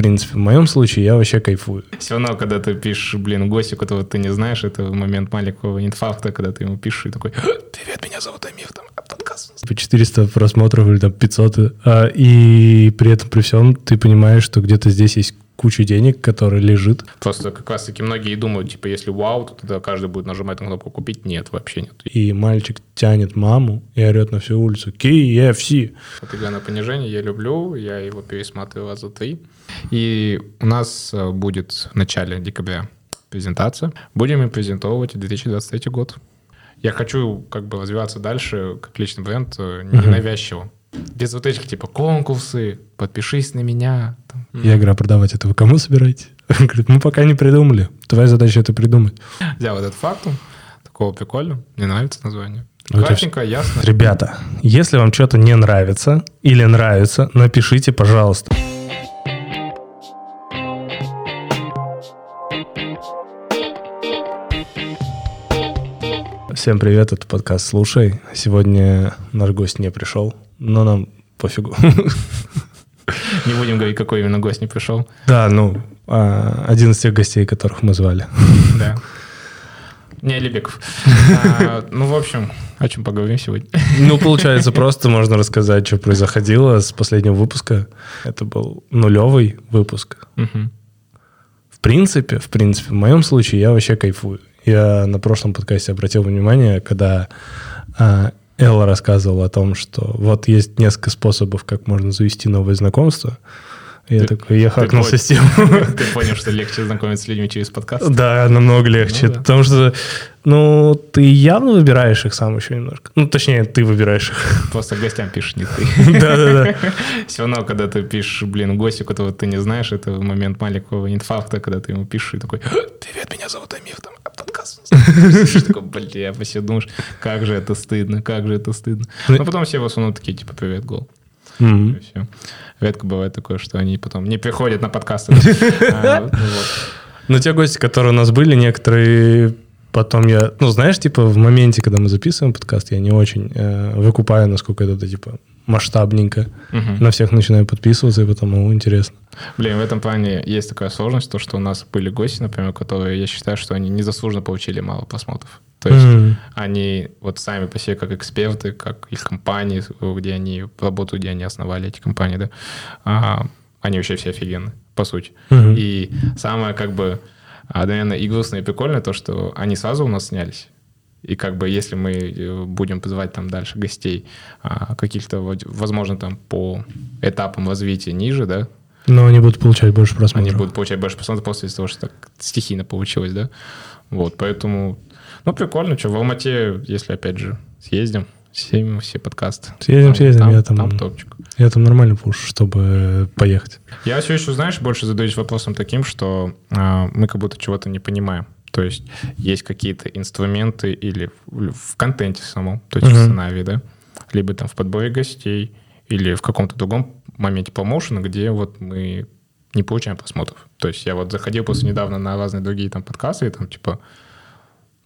принципе, в моем случае я вообще кайфую. Все равно, когда ты пишешь, блин, гостю, которого ты не знаешь, это момент маленького инфаркта, когда ты ему пишешь и такой, привет, меня зовут Амир, там, а подкаст. По 400 просмотров или там 500, а, и при этом, при всем, ты понимаешь, что где-то здесь есть кучу денег, который лежит. Просто как раз-таки многие думают, типа, если вау, то тогда каждый будет нажимать на кнопку «Купить». Нет, вообще нет. И мальчик тянет маму и орет на всю улицу KFC. Вот игра на понижение я люблю, я его пересматриваю раза три. И у нас э, будет в начале декабря презентация. Будем им презентовать 2023 год. Я хочу как бы развиваться дальше как личный бренд э, ненавязчиво. Без вот этих типа конкурсы, подпишись на меня. Там. Я говорю, а продавать это вы кому собираете? Он говорит, мы пока не придумали. Твоя задача это придумать. Взял этот фактум, такого прикольно. Мне нравится название. Ну, Кратенько, ясно. Ребята, если вам что-то не нравится или нравится, напишите, пожалуйста. Всем привет, это подкаст «Слушай». Сегодня наш гость не пришел, но нам пофигу. Не будем говорить, какой именно гость не пришел. Да, ну, а, один из тех гостей, которых мы звали. Да. Не Алибеков. А, ну, в общем, о чем поговорим сегодня? Ну, получается, просто можно рассказать, что происходило с последнего выпуска. Это был нулевый выпуск. В принципе, в принципе, в моем случае я вообще кайфую. Я на прошлом подкасте обратил внимание, когда а, Элла рассказывала о том, что вот есть несколько способов, как можно завести новые знакомства. И я Ты- такой, я ты хакнул понял. систему. Ты понял, что легче знакомиться с людьми через подкаст? Да, намного легче. Ну да. Потому что, ну, ты явно выбираешь их сам еще немножко. Ну, точнее, ты выбираешь их. Просто гостям пишешь не ты. Да-да-да. Все равно, когда ты пишешь, блин, гостю, которого ты не знаешь, это момент маленького инфаркта, когда ты ему пишешь и такой, привет, меня зовут Амир, там, Сидишь такой, бля, все думаешь, как же это стыдно, как же это стыдно. Ну, Но потом все в основном такие, типа, привет, гол. Всё. Редко бывает такое, что они потом не приходят на подкасты. А, ну вот. Но те гости, которые у нас были, некоторые потом я, ну, знаешь, типа в моменте, когда мы записываем подкаст, я не очень э, выкупаю, насколько это, типа, масштабненько. Мгм. На всех начинаю подписываться, и потом, о, интересно. Блин, в этом плане есть такая сложность, то, что у нас были гости, например, которые, я считаю, что они незаслуженно получили мало просмотров. То есть Мгм. они вот сами по себе как эксперты, как их компании, где они работают, где они основали эти компании, да, а, они вообще все офигенные, по сути. Мгм. И самое как бы, а, наверное, и грустное, и прикольное то, что они сразу у нас снялись. И как бы если мы э, будем позывать там дальше гостей а, каких-то, возможно, там по этапам развития ниже, да, Но они будут получать больше просмотров. они будут получать больше просмотров из-за того, что так стихийно получилось, да. Вот, поэтому, ну, прикольно, что в Алмате, если, опять же, съездим, снимем все подкасты. Съездим, съездим, я там- Там топчик. Я там нормально пушу, чтобы поехать. Я все еще, знаешь, больше задаюсь вопросом таким, что а, мы как будто чего-то не понимаем. То есть есть какие-то инструменты или в, в контенте самом, то есть в Мгм. сценарии, да, либо там в подборе гостей, или в каком-то другом моменте промоушена, где вот мы не получаем просмотров. То есть я вот заходил просто недавно на разные другие там подкасты, и там типа,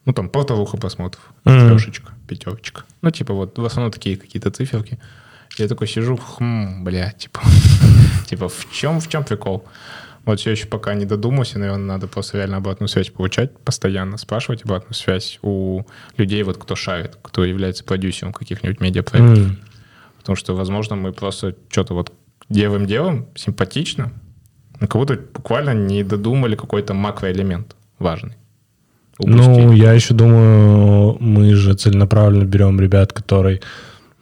ну там полторуха просмотров, Мгм. трешечка, пятерочка. Ну типа вот в основном такие какие-то циферки. Я такой сижу, хм, бля, типа, типа в чем, в чем прикол? Вот все еще пока не додумался, наверное, надо просто реально обратную связь получать, постоянно спрашивать обратную связь у людей, вот кто шарит, кто является продюсером каких-нибудь медиапроектов. М. Потому что, возможно, мы просто что-то вот делаем делом симпатично, но будто буквально не додумали какой-то макроэлемент важный. Ну, Упустили. я еще думаю, мы же целенаправленно берем ребят, которые,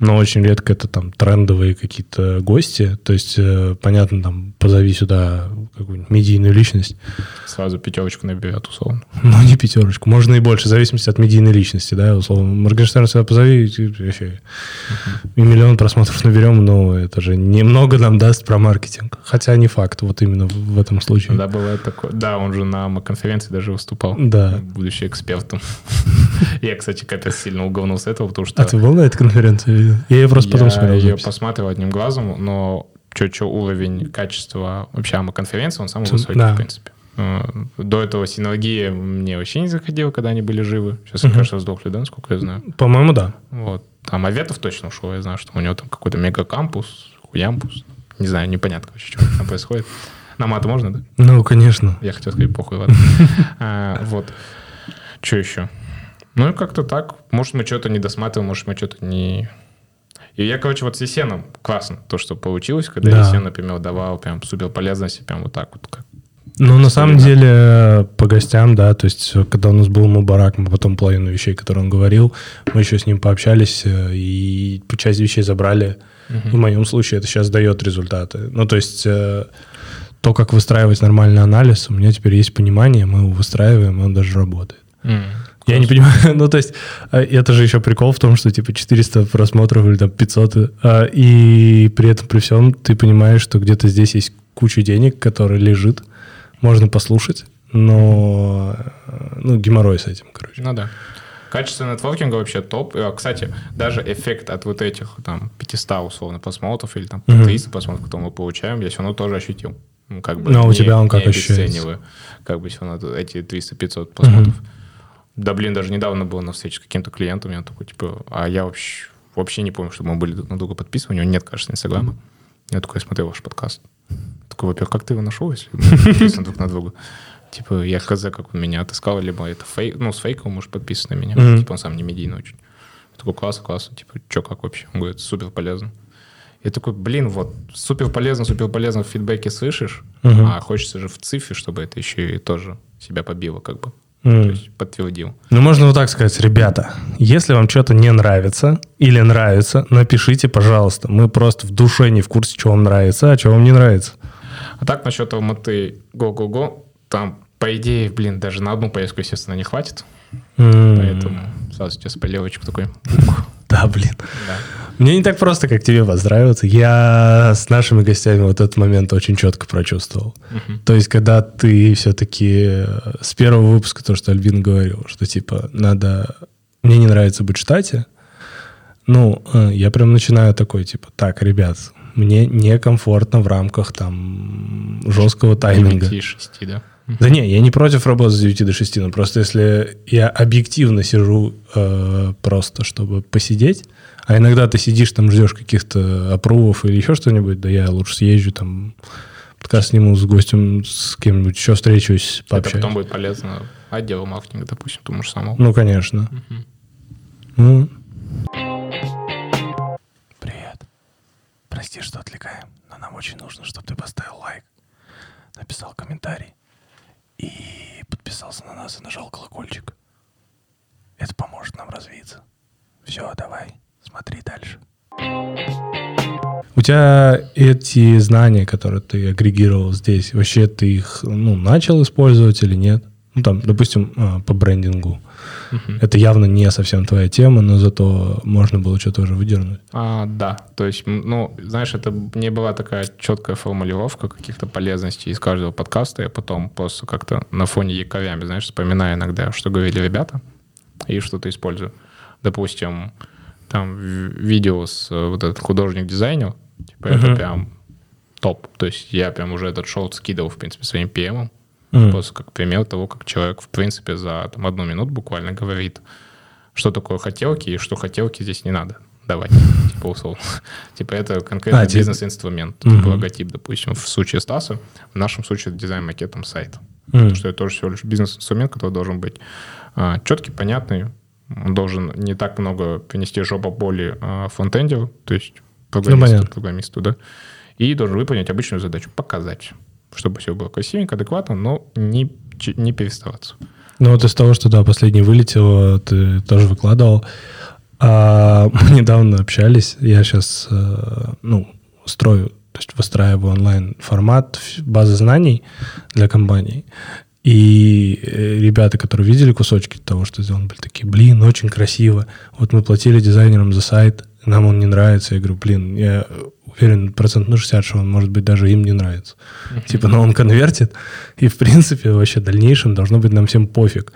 ну, очень редко это там трендовые какие-то гости. То есть, э, понятно, там, позови сюда какую-нибудь медийную личность. Сразу пятерочку наберет, условно. Ну, не пятерочку, можно и больше, в зависимости от медийной личности, да, условно. Моргенштерн сюда позови, и вообще, и миллион просмотров наберем, но это же немного нам даст про маркетинг. Хотя не факт, вот именно в этом случае. Да, бывает такое. Да, он же на конференции даже выступал. Да. Будучи экспертом. Я, кстати, капец сильно угонул с этого, потому что А ты был на этой конференции? Я ее просто потом я смотрел. ее запись. посматривал одним глазом, но чё-чё уровень качества вообще АМА-конференции, он самый высокий, да. в принципе. Э, До этого синергия мне вообще не заходила, когда они были живы. Сейчас, Мгм. конечно, сдохли, да, насколько я знаю. По-моему, да. Вот. Там Аветов точно ушел, я знаю, что у него там какой-то мегакампус, хуямпус. Не знаю, непонятно вообще, что там происходит. На мат можно, да? Ну, конечно. Я хотел сказать, похуй, ладно. А, Вот. Что еще? Ну и как-то так. Может, мы что-то не досматриваем, может, мы что-то не... И я, короче, вот с Есеном классно то, что получилось, когда Да. Есен, например, давал прям супер полезности, прям вот так вот. Как... Ну, на самом деле, по гостям, да, то есть, э, когда у нас был Мубарак, мы потом половину вещей, которые он говорил, мы еще с ним пообщались, э, и часть вещей забрали. В моем случае это сейчас дает результаты. Ну, то есть, э, то, как выстраивать нормальный анализ, у меня теперь есть понимание, мы его выстраиваем, и он даже работает. Я не понимаю, ну то есть э, это же еще прикол в том, что типа 400 просмотров или там 500, э, и при этом при всем ты понимаешь, что где-то здесь есть куча денег, которая лежит, можно послушать, но э, ну геморрой с этим, короче. Ну да. Качество нетворкинга вообще топ. Э, Кстати, даже эффект от вот этих там 500 условно просмотров или там Мгм. 300 просмотров, которые мы получаем, я все равно тоже ощутил. Ну, как бы Ну, а у не- тебя он как не ощущается? Как бы все равно эти 300-500 просмотров. Да, блин, даже недавно был на встрече с каким-то клиентом, я такой, типа, а я вообще, вообще не помню, чтобы мы были друг на друга подписаны, у него нет, кажется, инстаграма. Я такой, я смотрел ваш подкаст. Такой, во-первых, как ты его нашел, если мы подписаны друг на друга? Типа, я хз, как он меня отыскал, либо это фейк, ну, с фейком, может, подписан на меня. Типа, он сам не медийный очень. Я такой, классно, классно. Типа, что, как вообще? Он говорит, супер полезно. Я такой, блин, вот, супер полезно, супер полезно в фидбэке слышишь, а хочется же в цифре, чтобы это еще и тоже себя побило, как бы. М. То есть подтвердил. Ну, можно вот так сказать, ребята, если вам что-то не нравится или нравится, напишите, пожалуйста. Мы просто в душе не в курсе, что вам нравится, а что вам не нравится. А так, насчет Алматы го-го-го, там, по идее, блин, даже на одну поездку, естественно, не хватит. М. Поэтому сразу тебе спойлерочек такой. Да, блин. Да. Мне не так просто, как тебе поздравиться. Я с нашими гостями вот этот момент очень четко прочувствовал. То есть, когда ты все-таки с первого выпуска, то, что Альбин говорил, что типа надо... Мне не нравится быть в штате, ну, э, я прям начинаю такой, типа, так, ребят, мне некомфортно в рамках там жесткого тайминга. 9-6, да. Да не, я не против работы с 9 до 6, но просто если я объективно сижу э, просто, чтобы посидеть, а иногда ты сидишь там, ждешь каких-то опрувов или еще что-нибудь, да я лучше съезжу там, подкаст сниму с гостем, с кем-нибудь еще встречусь, Это пообщаюсь. потом будет полезно отделу маркетинга, допустим, тому же самому. Ну, конечно. Мгм. Ну. Привет. Прости, что отвлекаем, но нам очень нужно, чтобы ты поставил лайк, написал комментарий и подписался на нас и нажал колокольчик. Это поможет нам развиться. Все, давай, смотри дальше. У тебя эти знания, которые ты агрегировал здесь, вообще ты их ну, начал использовать или нет? Ну, там, допустим, а, по брендингу. Мгм. Это явно не совсем твоя тема, но зато можно было что-то уже выдернуть. А, да, то есть, ну, знаешь, это не была такая четкая формулировка каких-то полезностей из каждого подкаста. Я потом просто как-то на фоне якорями, знаешь, вспоминаю иногда, что говорили ребята, и что-то использую. Допустим, там видео с э, вот этот художник-дизайнер, типа это Мгм. прям топ. То есть я прям уже этот шоу скидывал, в принципе, своим PM. М. Просто как пример того, как человек, в принципе, за там, одну минуту буквально говорит, что такое хотелки и что хотелки здесь не надо давать, типа условно. Типа это конкретно А, типа- бизнес-инструмент, типа логотип, допустим, в случае Стаса, в нашем случае это дизайн макетом сайта. Потому что это тоже всего лишь бизнес-инструмент, который должен быть а, четкий, понятный, он должен не так много принести жопа боли а, фронтендеру, то есть программисту, понятно. программисту, да, и должен выполнить обычную задачу, показать, чтобы все было красивенько, адекватно, но не, не переставаться. Ну вот из того, что да, последний вылетел, ты тоже выкладывал. А, мы недавно общались, я сейчас, ну, строю, то есть выстраиваю онлайн формат ф- базы знаний для компаний. И э, ребята, которые видели кусочки того, что сделано, были такие, блин, очень красиво. Вот мы платили дизайнерам за сайт, нам он не нравится. Я говорю, блин, я уверен, процент на 60, что он, может быть, даже им не нравится. Типа, но он конвертит, и, в принципе, вообще в дальнейшем должно быть нам всем пофиг.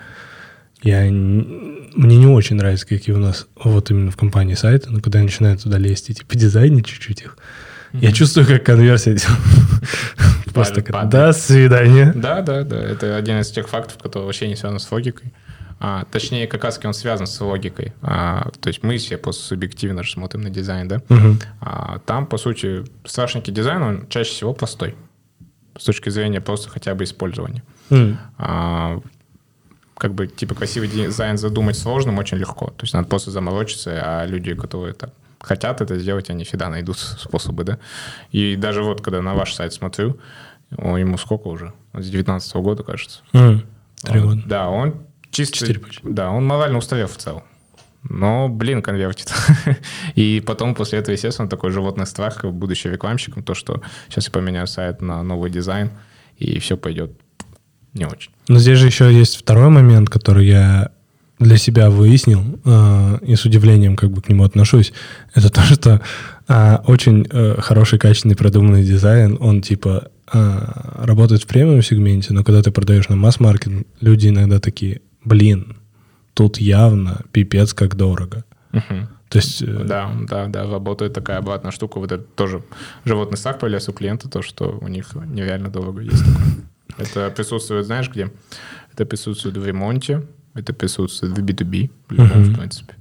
Я, мне не очень нравится, какие у нас вот именно в компании сайты, но когда я начинаю туда лезть и типа дизайнить чуть-чуть их, я чувствую, как конверсия. Просто до свидания. Да, да, да. Это один из тех фактов, который вообще не связан с логикой. А, точнее, как раз он связан с логикой. А, то есть мы все просто субъективно же смотрим на дизайн, да? Мгм. А, там, по сути, страшненький дизайн, он чаще всего простой. с точки зрения просто хотя бы использования. М. А, как бы, типа, красивый дизайн задумать сложным очень легко. То есть надо просто заморочиться, а люди, которые так хотят это сделать, они всегда найдут способы, да. И даже вот, когда на ваш сайт смотрю, ему сколько уже? С 19 года, кажется. М. Три года. Да, он чисто... Четыре почти. Да, он морально устарел в целом. Но, блин, конвертит. И потом после этого, естественно, такой животный страх, будучи рекламщиком, то, что сейчас я поменяю сайт на новый дизайн, и все пойдет не очень. Но здесь же еще есть второй момент, который я для себя выяснил э, и с удивлением как бы к нему отношусь. Это то, что э, очень э, хороший, качественный, продуманный дизайн, он типа э, работает в премиум сегменте, но когда ты продаешь на масс-маркет, люди иногда такие, блин, тут явно пипец как дорого. Мгм. То есть... э, Да, да, да, работает такая обратная штука. Вот это тоже животный страх появляется у клиента, то, что у них нереально дорого есть такое. Это присутствует, знаешь, где? Это присутствует в ремонте, это присутствует в B2B, в любом, Мгм. в принципе.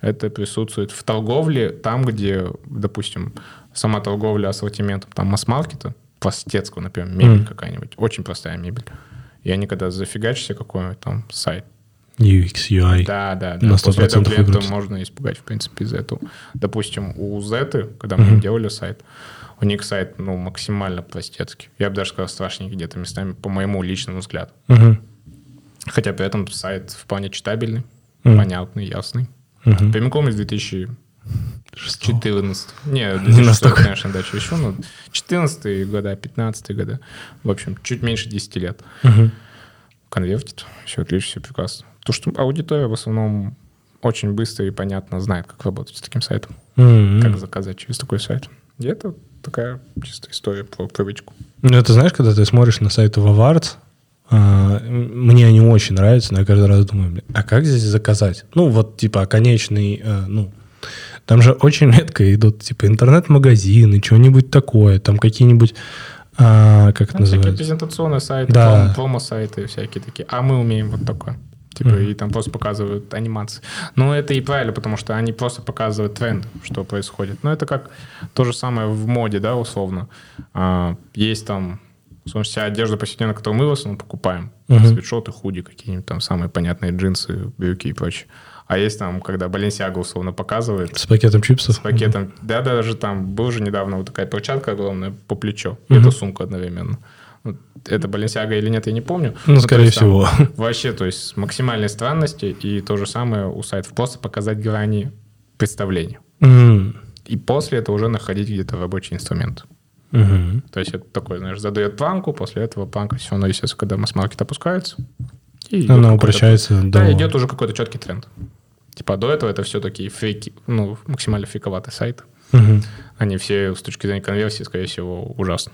Это присутствует в торговле, там, где, допустим, сама торговля ассортиментом там масс-маркета, простецкого, например, мебель какая-нибудь, очень простая мебель и они когда зафигачишься какой там сайт, UX, UI. Да, да, да. На 100% После этого клиента можно испугать, в принципе, из-за этого. Допустим, у Z, когда мы mm-hmm. делали сайт, у них сайт ну, максимально пластецкий. Я бы даже сказал, страшненький где-то местами, по моему личному взгляду. Mm-hmm. Хотя при этом сайт вполне читабельный, mm-hmm. понятный, ясный. Mm-hmm. Прямиком из 2000 14. Не, 2006, конечно, дальше еще, но 14 года, 15 года. В общем, чуть меньше 10 лет. Угу. Конвертит, все отлично, все прекрасно. То, что аудитория в основном очень быстро и понятно знает, как работать с таким сайтом. Mm-hmm. Как заказать через такой сайт. И это такая чисто история про привычку. Ну, это знаешь, когда ты смотришь на сайты Вавард, а, мне они очень нравятся, но я каждый раз думаю, а как здесь заказать? Ну, вот, типа, конечный, э, ну, там же очень редко идут, типа, интернет-магазины, что-нибудь такое, там какие-нибудь, а, как это Ну, всякие называется? презентационные сайты, Да. промо- промо-сайты всякие такие. А мы умеем вот такое. Типа, Мгм. и там просто показывают анимации. Но это и правильно, потому что они просто показывают тренд, что происходит. Но это как то же самое в моде, да, условно. А, есть там, условно, вся одежда повседневная, которую мы в основном покупаем. Мгм. Свитшоты, худи, какие-нибудь там самые понятные джинсы, брюки и прочее. А есть там, когда Balenciaga условно показывает, С пакетом чипсов? с пакетом. Да, даже там был же недавно вот такая перчатка огромная по плечо. Мгм. это сумка одновременно. Это Баленсиага или нет, я не помню. Ну, скорее есть там всего. Вообще, то есть максимальные странности и то же самое у сайтов. Просто показать грани представления. М. И после этого уже находить где-то рабочий инструмент. Мгм. То есть это такой, знаешь, задает планку, после этого планка все равно, естественно, когда масс-маркет опускается. и Она упрощается. Да, идет уже какой-то четкий тренд. Типа до этого это все такие фейки, ну, максимально фейковатые сайты. Мгм. Они все с точки зрения конверсии, скорее всего, ужасны.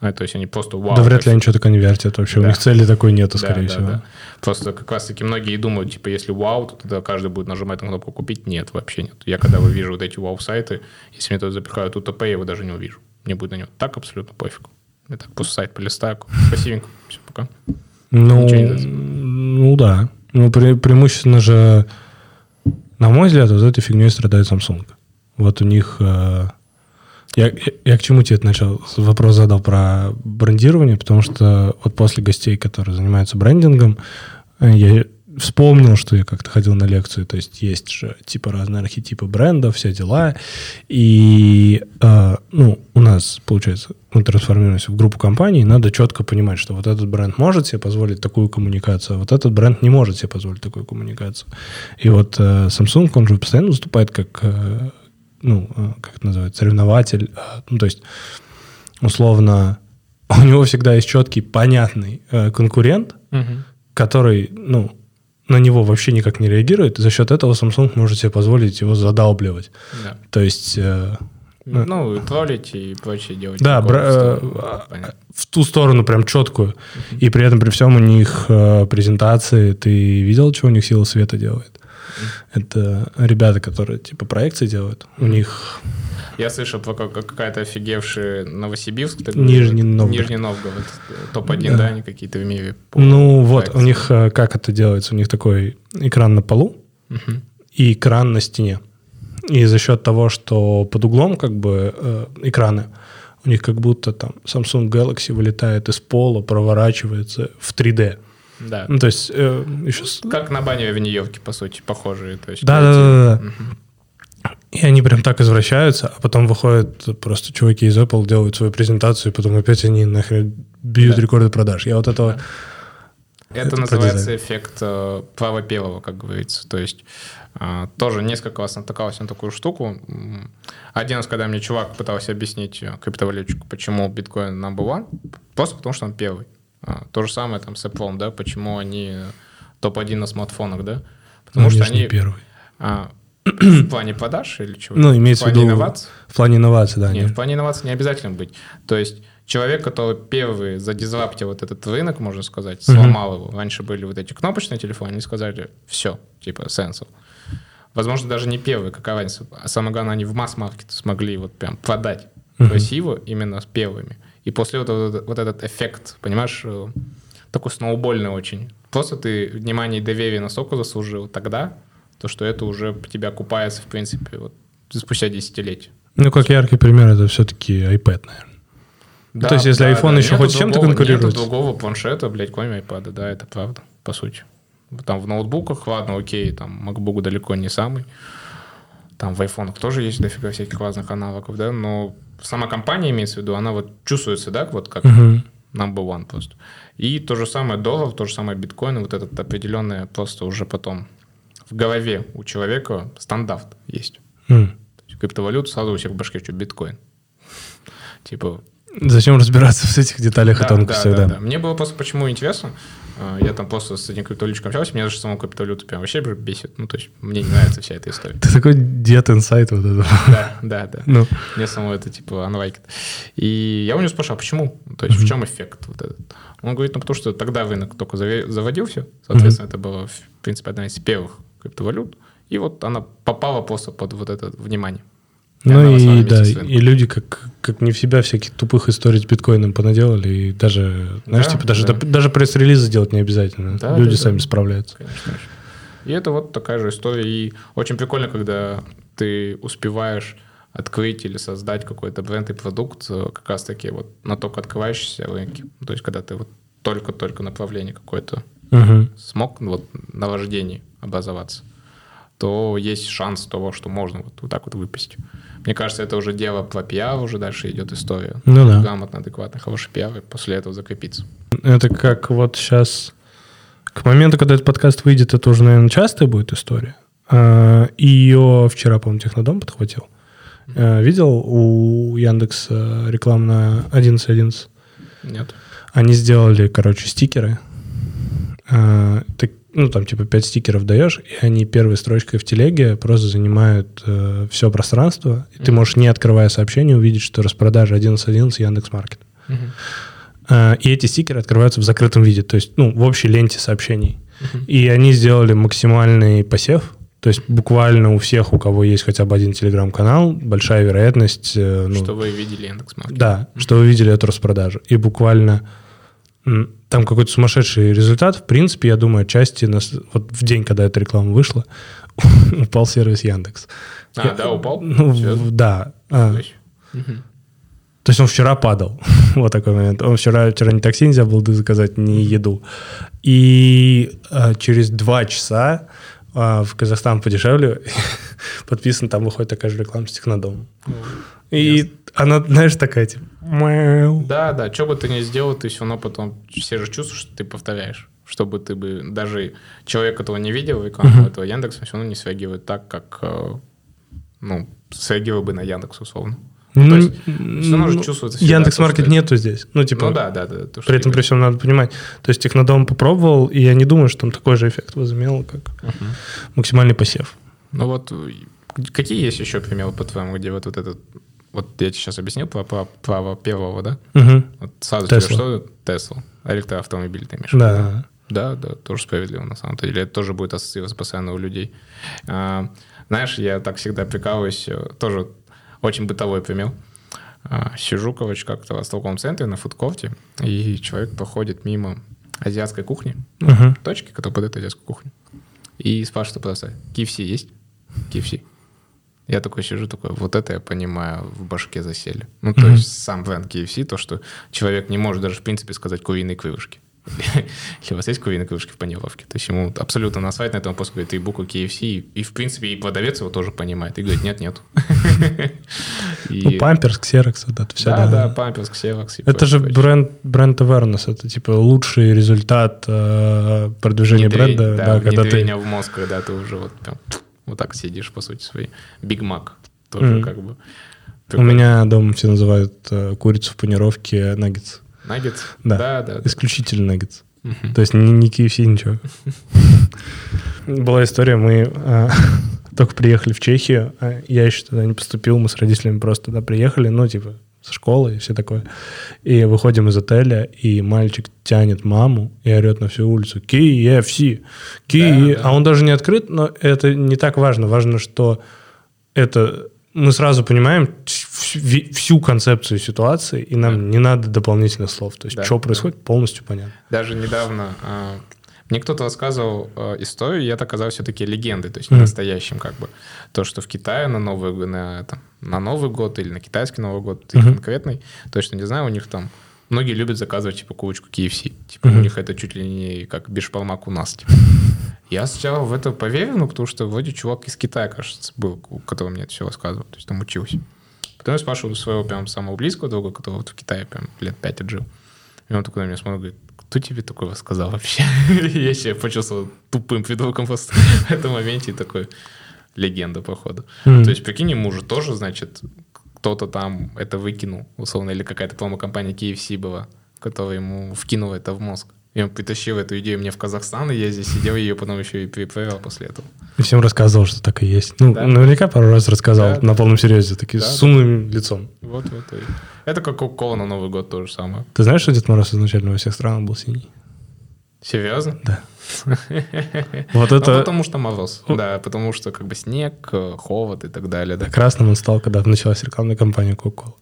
А, то есть они просто вау. Да вряд ли они что-то конвертят вообще. У Да. них цели такой нету, Да, скорее да, всего. да. Просто как раз-таки многие думают, типа, если вау, то тогда каждый будет нажимать на кнопку «Купить». Нет, вообще нет. Я когда увижу вот эти вау-сайты, если мне туда запихают УТП, я его даже не увижу. Мне будет на него так абсолютно пофиг. Я так просто сайт полистаю, спасибо, все, пока. Ну, ну да. Ну, пре- преимущественно же, на мой взгляд, вот этой фигней страдает Samsung. Вот у них... э, я, я, я к чему тебе начал? Вопрос задал про брендирование, потому что вот после гостей, которые занимаются брендингом, э, я вспомнил, что я как-то ходил на лекцию, то есть есть же типа разные архетипы брендов, все дела, и э, ну, у нас, получается, мы трансформируемся в группу компаний, надо четко понимать, что вот этот бренд может себе позволить такую коммуникацию, а вот этот бренд не может себе позволить такую коммуникацию. И вот э, Samsung, он же постоянно выступает как, э, ну, э, как это называется, соревнователь, э, ну, то есть, условно, у него всегда есть четкий, понятный э, конкурент, который, ну, на него вообще никак не реагирует, за счет этого Samsung может себе позволить его задалбливать. Да. То есть, э, Ну, и троллить и прочее делать. да, бра- в э, сторону, понятно. в ту сторону прям четкую. И при этом при всем у них э, презентации, ты видел, что у них сила света делает? Это ребята, которые типа проекции делают. У них Я слышал про какая-то офигевший Новосибирск. ты Нижний? Новгород. Нижний Новгород. Топ-1, Да. да, они какие-то в мире. Ну вот, у них э, как это делается? У них такой экран на полу Мгм. и экран на стене. И за счет того, что под углом как бы э, экраны, у них как будто там Samsung Galaxy вылетает из пола, проворачивается в 3D. Да. Ну, то есть э, еще... Как на бане в Нью-Йорке, по сути, похожие. То есть, Да, да, да, да. Мгм. И они прям так извращаются, а потом выходят просто чуваки из Apple, делают свою презентацию, и потом опять они нахрен бьют Да. рекорды продаж. Я вот этого... Это, Это называется дизайн. эффект э, права белого, как говорится. То есть э, тоже несколько раз натыкался на такую штуку. Один раз, когда мне чувак пытался объяснить э, криптовалютчику, почему биткоин number one, просто потому что он первый. А, То же самое там с Apple, да, почему они э, топ-1 на смартфонах, да? Потому Ну, что они первый. а, в плане продаж или чего? Ну, имеется в в плане виду- инноваций? В плане инноваций, да. Нет, они- в плане инноваций не обязательно быть. То есть человек, который первый задизраптил вот этот рынок, можно сказать, сломал его. Раньше были вот эти кнопочные телефоны, они сказали, все, типа, сенсов. Возможно, даже не первый, как разница. А самое главное, они в масс-маркет смогли вот прям продать Мгм. красиво именно с первыми. И после вот, вот- вот этот эффект, понимаешь, э, такой сноубольный очень. Просто ты внимание и доверие настолько заслужил тогда, то что это уже тебя купается, в принципе, вот спустя десятилетия. Ну, как яркий пример, это все-таки iPad, наверное. Да, То есть, если iPhone еще Нету хоть чем-то конкурирует? Нету другого планшета, блядь, кроме iPad, да, это правда, по сути. Там в ноутбуках, ладно, окей, там MacBook далеко не самый. Там в айфонах тоже есть дофига всяких разных аналогов, да, но сама компания, имеется в виду, она вот чувствуется, да, вот как Мгм. number one просто. И то же самое доллар, то же самое биткоин, вот этот определенное просто уже потом в голове у человека стандарт есть. Есть Криптовалюта сразу у всех в башке, что биткоин. Типа, Зачем разбираться в этих деталях и тонкостях, да. Мне было просто почему интересно. А, Я там просто с этим криптовалютчиком общался, меня даже саму криптовалюту прям вообще бесит. Ну, то есть мне не нравится вся эта история. Ты такой дед инсайт вот этого. Да, да, да. Ну, Мне само это типа unliked. И я у него спрашивал, а почему? То есть в чем эффект вот этот? Он говорит, ну потому что тогда рынок только заводился, соответственно, это было, в принципе, одна из первых криптовалют, и вот она попала просто под вот это внимание. она ну и да, и люди как, как не в себя всяких тупых историй с биткоином понаделали, и даже, знаешь, Да, типа даже, да. даже пресс-релизы делать не обязательно. Да, люди да, сами да. справляются. Конечно, конечно. И это вот такая же история. И очень прикольно, когда ты успеваешь открыть или создать какой-то бренд и продукт э, как раз-таки вот на только открывающиеся рынке. То есть, когда ты вот только-только направление какое-то Мгм. смог ну, вот, на вождении образоваться, то есть шанс того, что можно вот, вот так вот выпустить. Мне кажется, это уже дело про пиар, уже дальше идет история. Ну да. Грамотно, адекватно, хороший пиар, и после этого закрепиться. Это как вот сейчас... К моменту, когда этот подкаст выйдет, это уже, наверное, частая будет история. А, И ее вчера, по-моему, Технодом подхватил. А, Видел у Яндекса рекламу на 11.11? Нет? Они сделали, короче, стикеры. А, так- ну, там, типа, 5 стикеров даешь, и они первой строчкой в телеге просто занимают все пространство. И ты можешь, не открывая сообщение, увидеть, что распродажа 11.11 Яндекс.Маркет. А, И эти стикеры открываются в закрытом виде, то есть, ну, в общей ленте сообщений. И они сделали максимальный посев, то есть буквально у всех, у кого есть хотя бы один телеграм-канал, большая вероятность... э, ну, Что вы видели Яндекс.Маркет. Да, что вы видели эту распродажу. И буквально там какой-то сумасшедший результат. В принципе, я думаю, отчасти нас, вот в день, когда эта реклама вышла, упал сервис Яндекс. А, Я- да, упал? Ну, Серьезно? в- да. А, То есть, мгм. то есть он вчера падал. вот такой момент. Он вчера, вчера ни такси нельзя было заказать, ни еду. И а, через два часа а, в Казахстан подешевле подписан, там выходит такая же реклама с технодомом. И она, знаешь, такая, типа, мяу. Да, да, что бы ты ни сделал, ты все равно потом все же чувствуешь, что ты повторяешь. Чтобы ты бы даже человек, которого не видел рекламу этого Яндекса, все равно не среагирует так, как э, ну, среагировал бы на Яндекс, условно. Ну, то есть м, всё равно же ну, чувствуется всегда Яндекс то, Маркет что- нету здесь. Ну, типа, ну да, да, да. то, при этом при всем надо понимать. То есть Технодом попробовал, и я не думаю, что там такой же эффект возымел, как. Мгм. максимальный посев. Ну вот, какие есть еще примеры, по-твоему, где вот, вот этот... Вот я тебе сейчас объяснил про про право первого, да? Мгм. Вот сразу Tesla. тебе что? Тесла. Электроавтомобиль ты имеешь виду, Да. Да, да, тоже справедливо на самом деле. Это тоже будет ассоциироваться постоянно у людей. А, знаешь, я так всегда прикалываюсь, э, тоже очень бытовой пример. А, сижу, короче, как-то в торговом центре на фудкорте, и человек проходит мимо азиатской кухни, Мгм. точки, которые подают азиатскую кухню, и спрашивает просто, KFC есть? KFC. Я такой сижу, такой, вот это я понимаю, в башке засели. Ну, то Мгм. есть сам бренд KFC, то, что человек не может даже, в принципе, сказать куриные крылышки. Или у вас есть куриные крылышки в панировке? То есть ему абсолютно насрать на этом просто говорит, ты букву KFC, и, и, в принципе, и продавец его тоже понимает. И говорит, нет, нет. Ну, памперс, ксерокс, вот это все. Да, да, памперс, ксерокс. и Это же бренд, бренд awareness, это типа лучший результат э, продвижения бренда, да, да, когда ты в мозг, когда ты уже вот прям вот так сидишь, по сути, своей. Биг Мак тоже Мгм. как бы. У меня дома все называют э, курицу в панировке наггетс. Наггетс? Да. Да, да. да. Исключительно наггетс. Мгм. То есть не, не KFC, ничего. Была история, мы э, только приехали в Чехию, а я еще туда не поступил, мы с родителями просто туда приехали, ну, типа, со школы и все такое. И выходим из отеля, и мальчик тянет маму и орет на всю улицу KFC, KFC. Да, да. А он даже не открыт, но это не так важно. Важно, что это мы сразу понимаем всю, концепцию ситуации, и нам не надо дополнительных слов. То есть, Да, что да. происходит, полностью понятно. Даже недавно а, мне кто-то рассказывал а, историю, и это оказалось все-таки легендой, то есть не Мгм. настоящим как бы. То, что в Китае на Новый, на, там, на Новый год или на китайский Новый год, Мгм. конкретный, точно не знаю, у них там многие любят заказывать типа курочку KFC. Типа Мгм. у них это чуть ли не как бешпалмак у нас. типа. Я сначала в это поверил, ну, потому что вроде чувак из Китая, кажется, был, у которого мне это все рассказывал, то есть там учился. Потом я спрашивал своего прям самого близкого друга, который вот в Китае прям лет пять отжил. И он такой на меня смотрит, говорит, кто тебе такое сказал вообще? Я себя почувствовал тупым придурком просто в этом моменте и такой легенда, походу. То есть, прикинь, ему же тоже, значит, кто-то там это выкинул, условно, или какая-то промо-компания KFC была, которая ему вкинула это в мозг. И он притащил эту идею мне в Казахстан, и я здесь сидел, ее потом еще и перепроверил после этого. И всем рассказывал, что так и есть. Ну, Да. наверняка пару раз рассказал Да, на полном серьезе, такие Да, с да. умным лицом. Вот, вот. и- Это как Кока-Кола на Новый год то же самое. Ты знаешь, что Дед Мороз изначально во всех странах был синий? Серьезно? Да. Вот Ну, это потому что мороз. Да, потому что как бы снег, э, холод и так далее. Да. красным он стал, когда началась рекламная кампания Coca-Cola.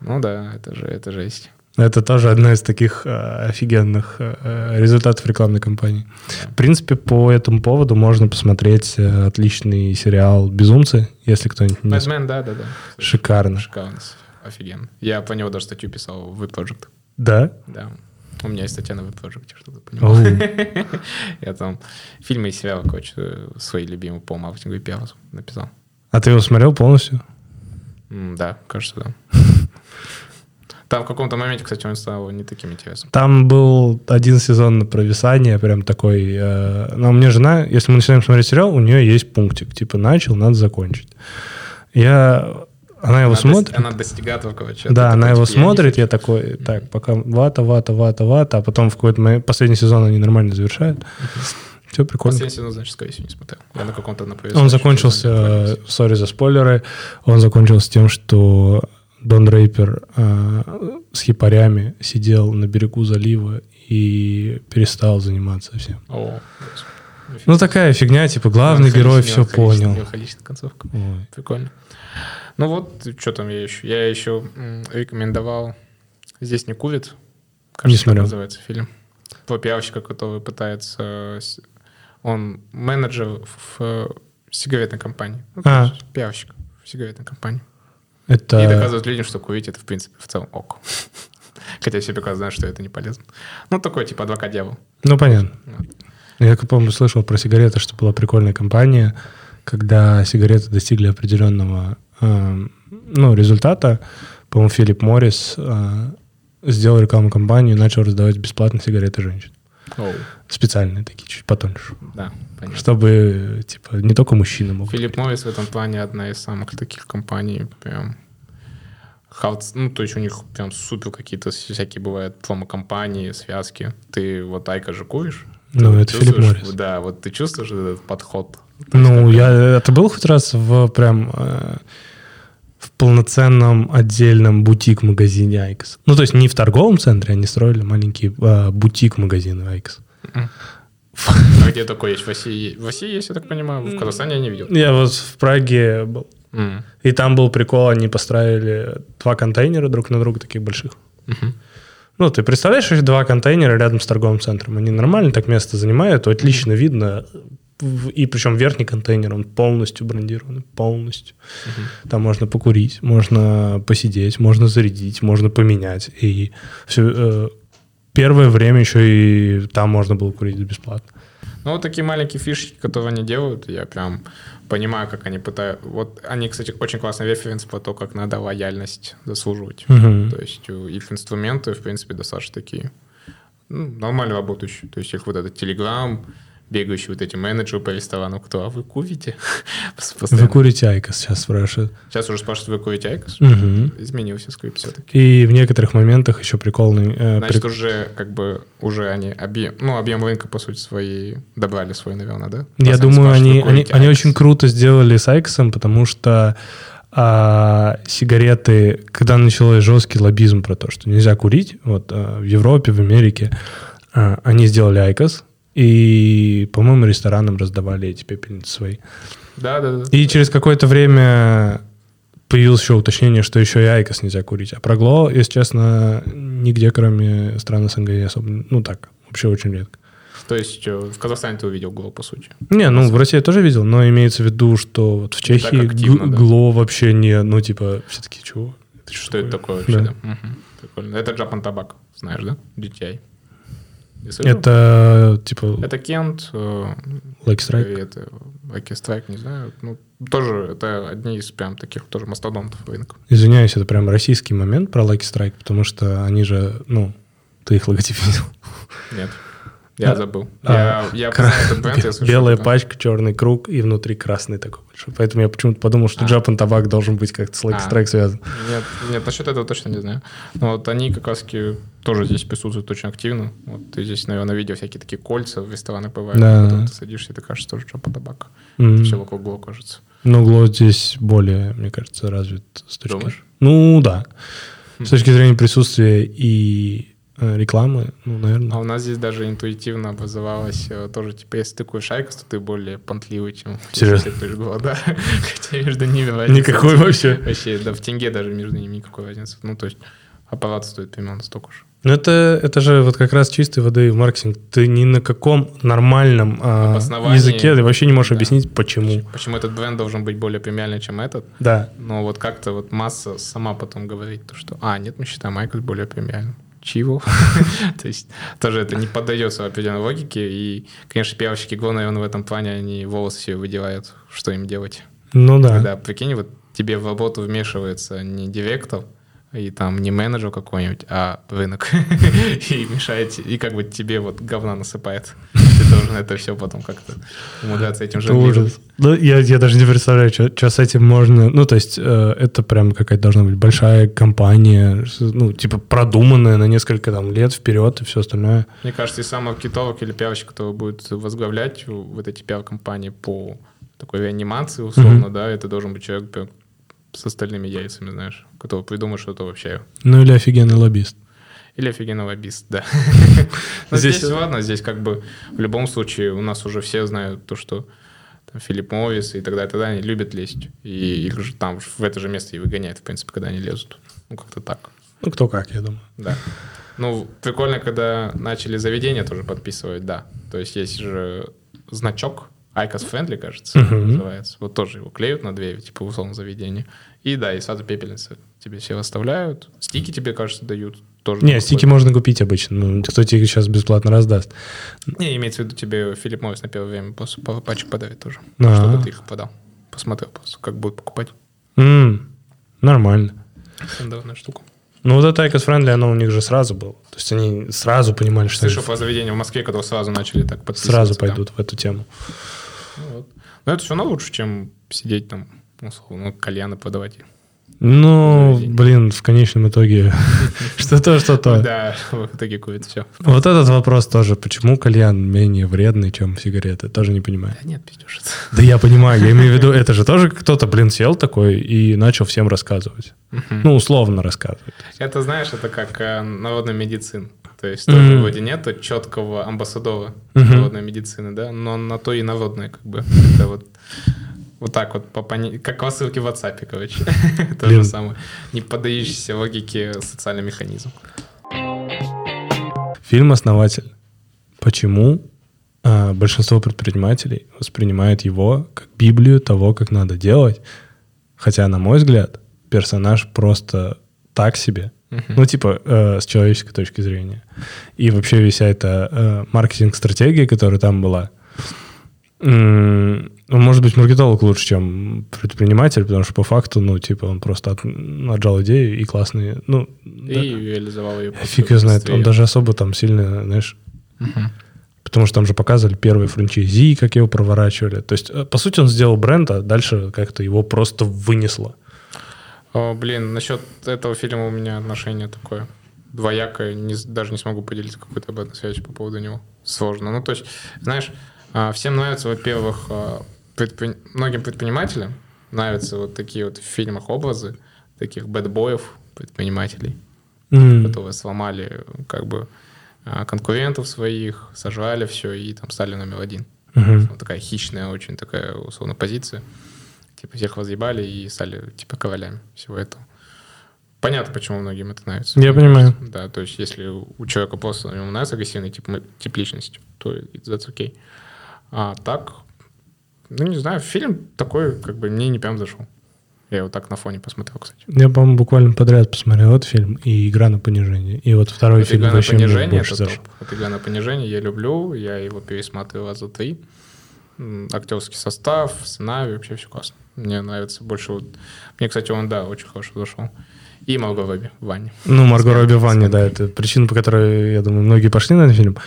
Ну да, это же, это жесть. Это тоже одна из таких э, офигенных э, результатов рекламной кампании. В принципе, по этому поводу можно посмотреть э, отличный сериал «Безумцы», если кто-нибудь не... Бэтмен, да, да, да. Шикарно. Шикарно. Офигенно. Я по него даже статью писал в Project. Да? Да. У меня есть статья на Project, чтобы ты понимал. Я там фильмы и сериалы, короче, э, свои любимые по маркетингу и пиару написал. А ты его смотрел полностью? Да, кажется, да. Там в каком-то моменте, кстати, он стал не таким интересным. Там был один сезон на провисание, прям такой... э, но у меня жена, если мы начинаем смотреть сериал, у нее есть пунктик, типа начал, надо закончить. Я... Она его Она смотрит. дос- Она достигатор, короче. Да, она его смотрит, я такой, так, пока вата, вата, вата, вата, а потом в какой-то момент, последний сезон они нормально завершают. Все прикольно. Последний сезон, значит, скорее всего, не смотрел. Я на каком-то на Он закончился, сезоне сори за спойлеры, он закончился тем, что Дон Рейпер э, с хипарями сидел на берегу залива и перестал заниматься всем. О, Ну, такая фигня, типа, главный герой все понял. Халичная концовка. Ой. Прикольно. Ну вот, что там я еще? Я еще рекомендовал «Здесь не курит». Кажется, Не смотрел. называется фильм. Про пиарщика, который пытается... Он менеджер в сигаретной компании. Ну, А. пиарщик в сигаретной компании. Это... И доказывает людям, что курить это, в принципе, в целом ок. Хотя все прекрасно знают, что это не полезно. Ну, такой, типа, адвокат дьявол. Ну, понятно. Вот. Я, помню, слышал про сигареты, что была прикольная компания, когда сигареты достигли определенного э, ну, результата. По-моему, Филипп Моррис э, сделал рекламную кампанию и начал раздавать бесплатно сигареты женщин. Оу, Специальные такие, чуть потоньше. да, понятно. Чтобы, типа, не только мужчины могут. Philip Morris в этом плане одна из самых таких компаний, прям ну, то есть у них прям супер какие-то всякие бывают промо-компании, связки. Ты вот IQOS же куришь? Ну, Ты это Philip Morris. Да, вот ты чувствуешь этот подход? Ну, я... Ты был хоть раз в прям... э, в полноценном отдельном бутик-магазине IQOS. Ну, то есть не в торговом центре, они строили маленький э, бутик-магазин IQOS. А где такой есть? В России, в России есть, я так понимаю, в Казахстане я не видел. Я вот в Праге был. М. И там был прикол, они поставили два контейнера друг на друга таких больших. Мгм. Ну, ты представляешь, что два контейнера рядом с торговым центром. Они нормально так место занимают, отлично видно и причем верхний контейнер, он полностью брендированный, полностью. Там можно покурить, можно посидеть, можно зарядить, можно поменять. И все, первое время еще и там можно было курить бесплатно. Ну, вот такие маленькие фишки, которые они делают, я прям понимаю, как они пытаются... Вот они, кстати, очень классный референс по то, как надо лояльность заслуживать. Мгм. То есть э, их инструменты, в принципе, достаточно такие ну, нормально работающие. То есть их вот этот Telegram, бегающие вот эти менеджеры по ресторану, кто, а вы курите? Вы курите IQOS, сейчас спрашивают. Сейчас уже спрашивают, вы курите IQOS? Мгм. Изменился скрипт все-таки. И в некоторых моментах еще прикольный... э, Значит, прик- уже как бы уже они объем, ну, объем рынка, по сути, свои добрали свой, наверное, да? Я думаю, они, они, они очень круто сделали с Айкосом, потому что а, сигареты, когда начался жесткий лоббизм про то, что нельзя курить, вот а, в Европе, в Америке, а, они сделали IQOS, и, по-моему, ресторанам раздавали эти пепельницы свои. Да, да, да. И через какое-то время появилось еще уточнение, что еще и IQOS нельзя курить. А про Glo, если честно, нигде, кроме стран СНГ, особо... Ну так, вообще очень редко. То есть в Казахстане ты увидел Glo, по сути. Не, ну в России я тоже видел, но имеется в виду, что вот в Чехии активно, да. Glo вообще не, ну типа, все таки чего? Это Что это такое вообще, Да. да? Мгм. Прикольно. Это Japan Tobacco, знаешь, да? JTI. Это типа Это Кент, э, Like Strike? и это Strike, не знаю. Ну, тоже это одни из прям таких тоже мастодонтов рынка. Извиняюсь, это прям российский момент про Strike, потому что они же, ну, ты их логотип видел. Нет. Я забыл. а, я я кра- знаю этот бренд, я слышал. Белая пачка, черный круг и внутри красный такой большой. Поэтому я почему-то подумал, что А. Japan Табак должен быть как-то с А. Strike связан. Нет, нет, насчет этого точно не знаю. Но вот они как раз тоже здесь присутствуют очень активно. Вот ты здесь, наверное, видел всякие такие кольца в ресторанах бывают. Да. Потом ты садишься, и ты кажется, тоже что табак. М. Все вокруг гло кажется. Ну, Гло здесь более, мне кажется, развит с точки... Думаешь? Ну, да. С точки зрения присутствия и рекламы, ну, наверное. А у нас здесь даже интуитивно образовалось э, тоже, типа, если ты куришь айкос, то ты более понтливый, чем Серьезно? если ты гло, да. Хотя между ними разницы Никакой вообще. Вообще, да, в тенге даже между ними никакой разницы. Ну, то есть аппарат стоит примерно столько же. Ну, это, это же вот как раз чистой воды в маркетинг. Ты ни на каком нормальном а, языке ты вообще не можешь да. объяснить, почему. Почему этот бренд должен быть более премиальный, чем этот? Да. Но вот как-то вот масса сама потом говорит, то, что, а, нет, мы считаем Майкл более премиальным. Чего? То есть тоже это не поддается определенной логике. И, конечно, пиарщики Го, наверное, в этом плане, они волосы себе выделяют, что им делать. Ну да. Когда, прикинь, вот тебе в работу вмешивается не директор, и там не менеджер какой-нибудь, а рынок. И мешает, и как бы тебе вот говна насыпает. Ты должен это все потом как-то умудряться этим ужас. Ну, я, я даже не представляю, что с этим можно... Ну, то есть, э, это прям какая-то должна быть большая компания, ну, типа, продуманная на несколько там лет вперед и все остальное. Мне кажется, и сам маркетолог или пиарщик, который будет возглавлять вот эти пиар-компании по такой реанимации, условно, да, это должен быть человек с остальными яйцами, знаешь, который придумает что-то вообще. Ну, или офигенный лоббист. Или офигенный лоббист, да. Но Здесь- ладно, здесь как бы в любом случае у нас уже все знают то, что Филипп Мовис и так далее, тогда они любят лезть. И их же там в это же место и выгоняют, в принципе, когда они лезут. Ну, как-то так. Ну, кто как, я думаю. Да. Ну, прикольно, когда начали заведения тоже подписывать, да. То есть есть же значок, Icos Friendly, кажется, Мгм. называется. Вот тоже его клеют на дверь, типа в условном заведении. И да, и сразу пепельницы тебе все оставляют. Стики тебе, кажется, дают. Тоже Не, стики можно купить обычно. Ну, кто тебе их сейчас бесплатно раздаст? Не, имеется в виду тебе Филипп Моррис на первое время просто пару пачек подарит тоже. А. Чтобы ты их подал. Посмотрел просто, как будут покупать. М, нормально. Стандартная штука. Ну, вот это Icos Friendly, оно у них же сразу было. То есть они сразу понимали, что Слышал они про заведения в Москве, которые сразу начали так подписываться. сразу пойдут в эту тему. Ну, вот. Но это все равно лучше, чем сидеть там, условно, кальяны подавать. Ну, блин, в конечном итоге что то, что то. Да, в итоге курит все. Вот этот вопрос тоже. Почему кальян менее вредный, чем сигареты? Тоже не понимаю. Да нет, пиздешь. это. Да я понимаю, я имею в виду, это же тоже кто-то, блин, сел такой и начал всем рассказывать. Ну, условно рассказывать. Это, знаешь, это как э, народная медицина. То есть тоже Мгм. вроде нет четкого амбассадора Мгм. народной медицины, да, но на то и народная как бы. Это вот вот так вот, по пони- как рассылки в WhatsApp, короче. То же самое. Не поддающийся логике социальный механизм. Фильм «Основатель». Почему а, большинство предпринимателей воспринимает его как Библию того, как надо делать. Хотя, на мой взгляд, персонаж просто так себе. Ну, типа, э, с человеческой точки зрения. И вообще вся эта э, маркетинг-стратегия, которая там была, ну, может быть, маркетолог лучше, чем предприниматель, потому что по факту, ну, типа, он просто от- отжал идею и классные, ну, И да, реализовал ее. фиг ее знает, он даже особо там сильно, знаешь, потому что там же показывали первые франчайзи, как его проворачивали. То есть, э, по сути, он сделал бренд, а дальше как-то его просто вынесло. О, блин, насчет этого фильма у меня отношение такое двоякое. Не, даже не смогу поделиться какой-то обратной связью по поводу него. Сложно. Ну, то есть, знаешь, а, всем нравится, во-первых, а, предпри- многим предпринимателям нравятся вот такие вот в фильмах образы таких бэтбоев предпринимателей, М. которые сломали как бы а, конкурентов своих, сожрали все и там стали номер один. Мгм. Вот такая хищная очень такая, условно, позиция. Типа всех возъебали и стали, типа, королями всего этого. Понятно, почему многим это нравится. Я понимаю. Да, то есть если у человека просто ему нравится агрессивный тип, тип личности, то that's okay. А так, ну, не знаю, фильм такой, как бы, мне не прям зашел. Я его так на фоне посмотрел, кстати. Я, по-моему, буквально подряд посмотрел этот фильм и «Игра на понижение». И вот второй Вот фильм «Игра на вообще мне понижение» больше это зашел. Вот «Игра на понижение» я люблю, я его пересматривал раза три. Актерский состав, сценарий, вообще все классно. Мне нравится больше вот... Мне, кстати, он, да, очень хорошо зашел. И Марго Робби в ванне. Ну, Марго Робби в ванне, да, это причина, по которой, я думаю, многие пошли на этот фильм.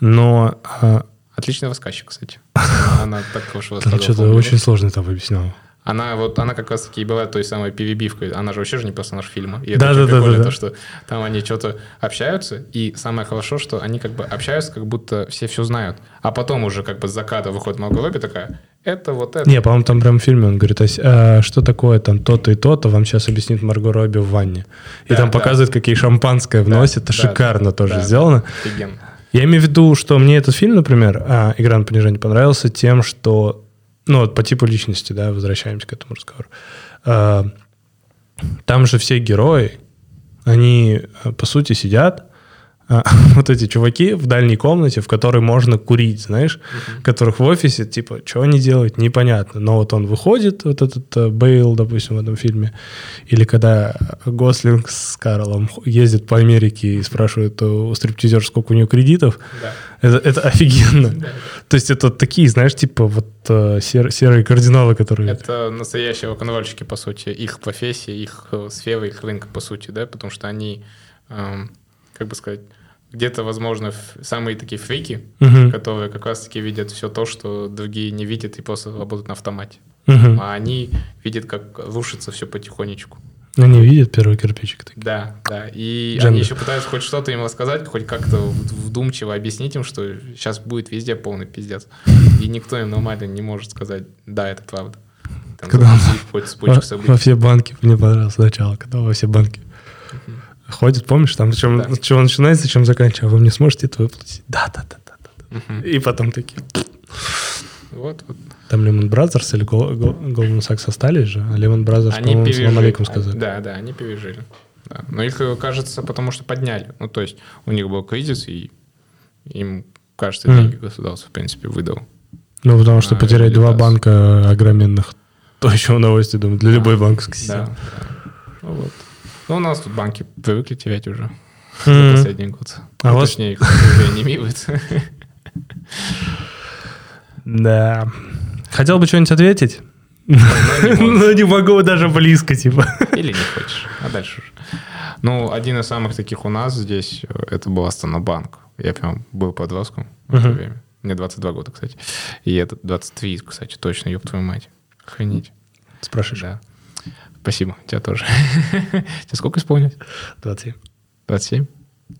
Но а, Отличный рассказчик, кстати. Она так хорошо там рассказывала. что-то очень сложно там объяснял. Она вот, она как раз таки и была той самой перебивкой. Она же вообще же не персонаж фильма. И это Да, очень да, да, да, да. то, что там они что-то общаются, и самое хорошо, что они как бы общаются, как будто все все знают. А потом уже как бы с заката выходит Марго Робби такая, это вот это. Не, по-моему, там прям в фильме он говорит, а, а что такое там то-то и то-то, вам сейчас объяснит Марго Робби в ванне. И Да, там да. показывают, какие шампанское вносят. Это да, шикарно тоже да, сделано. Офигенно. Я имею в виду, что мне этот фильм, например, а, «Игра на понижение» понравился тем, что, ну, вот по типу личности, да, возвращаемся к этому разговору. А, Там же все герои, они, а, по сути, сидят, вот эти чуваки в дальней комнате, в которой можно курить, знаешь, которых в офисе, типа, что они делают, непонятно. Но вот он выходит, вот этот э, Бейл, допустим, в этом фильме, или когда Гослинг с Карлом ездит по Америке и спрашивает у стриптизера, сколько у него кредитов, Да. это, это офигенно. То есть это такие, знаешь, типа вот э, сер- серые кардиналы, которые... Это настоящие рок-н-ролльщики, по сути, их профессия, их э, сфера, их рынка, по сути, да, потому что они, эм, как бы сказать, где-то, возможно, самые такие фрики, Мгм. которые как раз-таки видят все то, что другие не видят и просто работают на автомате. Мгм. А они видят, как рушится все потихонечку. Они видят первый кирпичик. такие. Да, да. И Джембе. они еще пытаются хоть что-то им рассказать, хоть как-то вдумчиво объяснить им, что сейчас будет везде полный пиздец. И никто им нормально не может сказать, да, это правда. Там Когда он Во, во все банки, мне понравилось начало, когда во все банки ходит, помнишь, там чем, Да. с чего начинается, чем заканчивается, а вы мне сможете это выплатить? Да, да, да, да. да. Мгм. И потом такие, Вот, вот. там Lehman Brothers или Goldman Sachs остались же, а Lehman Brothers, Они по-моему, сказали. Да, да, они пережили. Да. Но их, э, кажется, потому что подняли. Ну, то есть у них был кризис, и им, кажется, деньги государство, в принципе, выдало. Ну, потому что А, потерять два банка огроменных, то еще удовольствие, думаю, для любой банковской Да. системы. да. Ну, вот. Ну, у нас тут банки привыкли терять уже за последний год. А Ну, Точнее, их уже не мивают. Да. Хотел бы что-нибудь ответить? не можешь. Но не могу даже близко, типа. Или не хочешь. А дальше уже. Ну, один из самых таких у нас здесь, э, это был Астана-банк. Я прям был подростком в это время. Мне 22 года, кстати. И это 23, кстати, точно, ёб твою мать. Охренеть. Спрашиваешь? Да. Спасибо, тебя тоже. Тебе сколько исполнилось? 27. 27?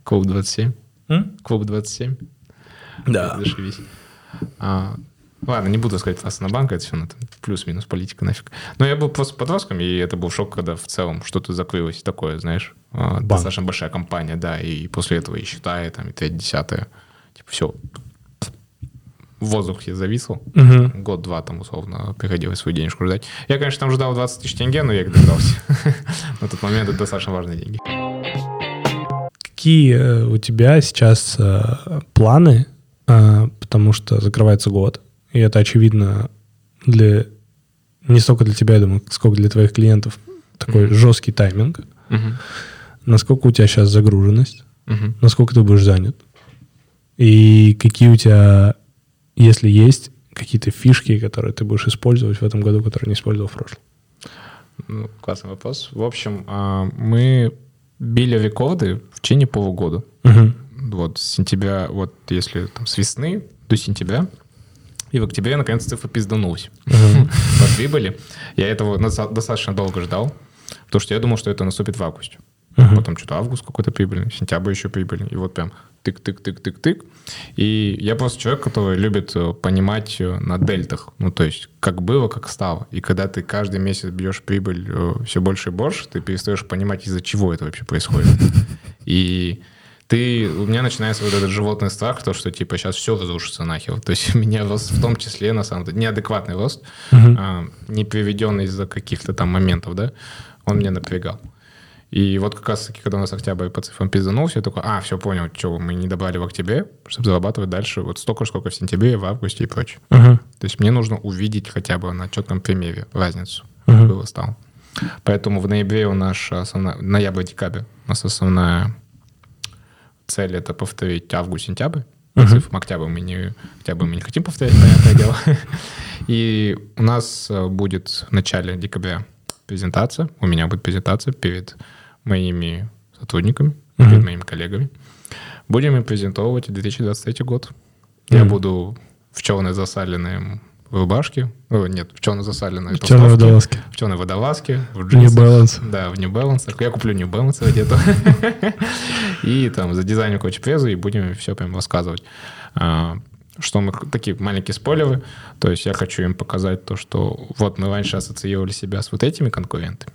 Клуб 27? М? Клуб 27? Да. Зашибись. А, ладно, не буду сказать Астана-банк, это все ну, там плюс-минус политика нафиг. Но я был просто подростком, и это был шок, когда в целом что-то закрылось такое, знаешь. а, Банк. Достаточно большая компания, да, и после этого и считая, там, и третье, десятое. Типа все. В воздухе зависло. Мгм. Год-два там, условно, приходилось свою денежку ждать. Я, конечно, там ждал 20 тысяч тенге, но я их дождался. На тот момент это достаточно важные деньги. Какие э, у тебя сейчас э, планы, а, потому что закрывается год, и это очевидно для не столько для тебя, я думаю, сколько для твоих клиентов такой mm-hmm. жесткий тайминг. Mm-hmm. Насколько у тебя сейчас загруженность, mm-hmm. насколько ты будешь занят, и какие у тебя, если есть, какие-то фишки, которые ты будешь использовать в этом году, которые не использовал в прошлом. Ну, классный вопрос. В общем, а, мы били рекорды в течение полугода. Угу. Вот с сентября, вот если там с весны до сентября, и в октябре, наконец, цифра пизданулась. По прибыли. Я этого достаточно долго ждал, потому что я думал, что это наступит в августе. Uh-huh. Потом что-то август какой-то прибыльный, сентябрь еще прибыльный. И вот прям тык-тык-тык-тык-тык. И я просто человек, который любит э, понимать э, на дельтах. Ну, то есть, как было, как стало. И когда ты каждый месяц бьешь прибыль э, все больше и больше, ты перестаешь понимать, из-за чего это вообще происходит. И ты, у меня начинается вот этот животный страх, то, что типа сейчас все разрушится нахер. То есть у меня рост в том числе, на самом деле, неадекватный рост, uh-huh. а, не приведенный из-за каких-то там моментов, да, он меня напрягал. И вот как раз-таки, когда у нас октябрь по цифрам пизданулся, я такой, а, все, понял, что мы не добавили в октябре, чтобы зарабатывать дальше вот столько, сколько в сентябре, в августе и прочее. Uh-huh. То есть мне нужно увидеть хотя бы на четком примере разницу, uh-huh. было стало. Поэтому в ноябре у нас основная, ноябрь-декабрь у нас основная цель это повторить август-сентябрь. Uh-huh. Октябрь мы не, октябрь мы не хотим повторять, понятное дело. И у нас будет в начале декабря презентация, у меня будет презентация перед моими сотрудниками, перед моими коллегами. Будем им презентовать 2023 год. Uh-huh. Я буду в черной засаленной в рубашке. О, нет, в черно засаленной В черной водолазке. В черной водолазке. В джинсах. New Balance. Да, в New Balance. Я куплю New Balance где-то. И там за дизайном короче презу и будем все прям рассказывать. А, что мы такие маленькие спойлеры. То есть я хочу им показать то, что вот мы раньше ассоциировали себя с вот этими конкурентами.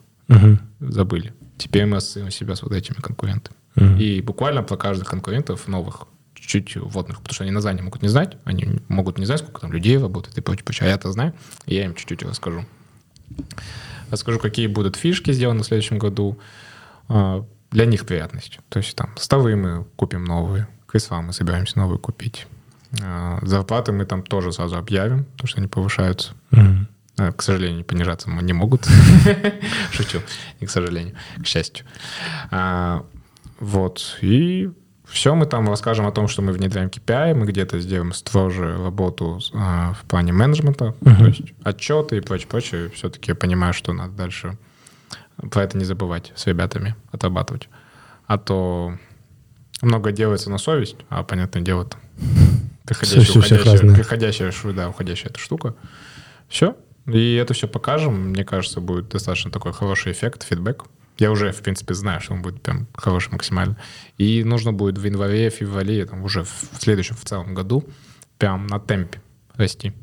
Забыли. Теперь мы ассоциируем себя с вот этими конкурентами. И буквально про каждых конкурентов новых чуть-чуть вводных, потому что они название могут не знать, они могут не знать, сколько там людей работает и прочее, прочее. А я-то знаю, и я им чуть-чуть расскажу. Расскажу, какие будут фишки сделаны в следующем году. А, для них приятность. То есть там столы мы купим новые, кресла мы собираемся новые купить. А, зарплаты мы там тоже сразу объявим, потому что они повышаются. Mm-hmm. К сожалению, понижаться не могут. Шучу. Не к сожалению, к счастью. Вот. И все мы там расскажем о том, что мы внедряем KPI, мы где-то сделаем строже работу а, в плане менеджмента, uh-huh. то есть отчеты и прочее, прочее. Все-таки я понимаю, что надо дальше про это не забывать с ребятами отрабатывать. А то много делается на совесть, а понятное дело, там, приходящая, все, уходящая, приходящая, да, уходящая эта штука. Все. И это все покажем. Мне кажется, будет достаточно такой хороший эффект, фидбэк. Я уже, в принципе, знаю, что он будет прям хороший максимально. И нужно будет в январе, феврале, там, уже в следующем, в целом году прям на темпе расти.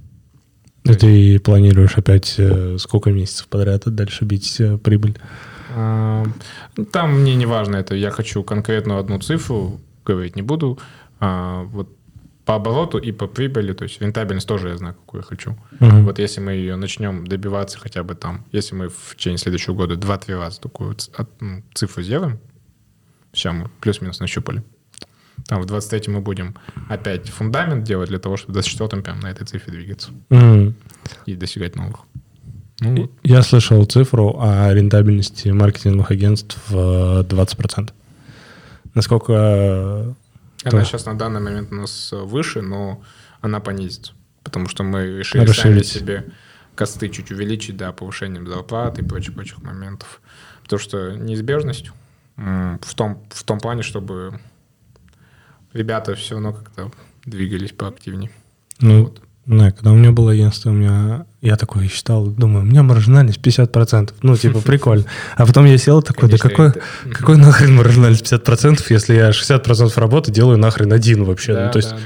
И ты планируешь опять э, сколько месяцев подряд дальше бить э, прибыль? А, там мне не важно это. Я хочу конкретно одну цифру, говорить не буду. А, вот по обороту и по прибыли, то есть рентабельность тоже я знаю, какую я хочу. Uh-huh. Вот если мы ее начнем добиваться хотя бы там, если мы в течение следующего года 2-3 раза такую ну, цифру сделаем, все, мы плюс-минус нащупали. Там в 23 мы будем опять фундамент делать для того, чтобы в 24 прям на этой цифре двигаться. Uh-huh. И достигать новых. Ну, вот. Я слышал цифру о рентабельности маркетинговых агентств в 20%. Насколько она сейчас на данный момент у нас выше, но она понизится. Потому что мы решили сами себе косты чуть увеличить, да, повышением зарплаты и прочих-прочих моментов. Потому что неизбежность в том, в том плане, чтобы ребята все равно как-то двигались поактивнее. Ну, вот. Да, когда у меня было агентство, у меня я такой считал, думаю, у меня маржинальность 50%. Ну, типа, прикольно. А потом я сел такой, да какой, какой нахрен маржинальность 50%, если я 60% работы делаю нахрен один вообще. Да, ну, то есть да, да.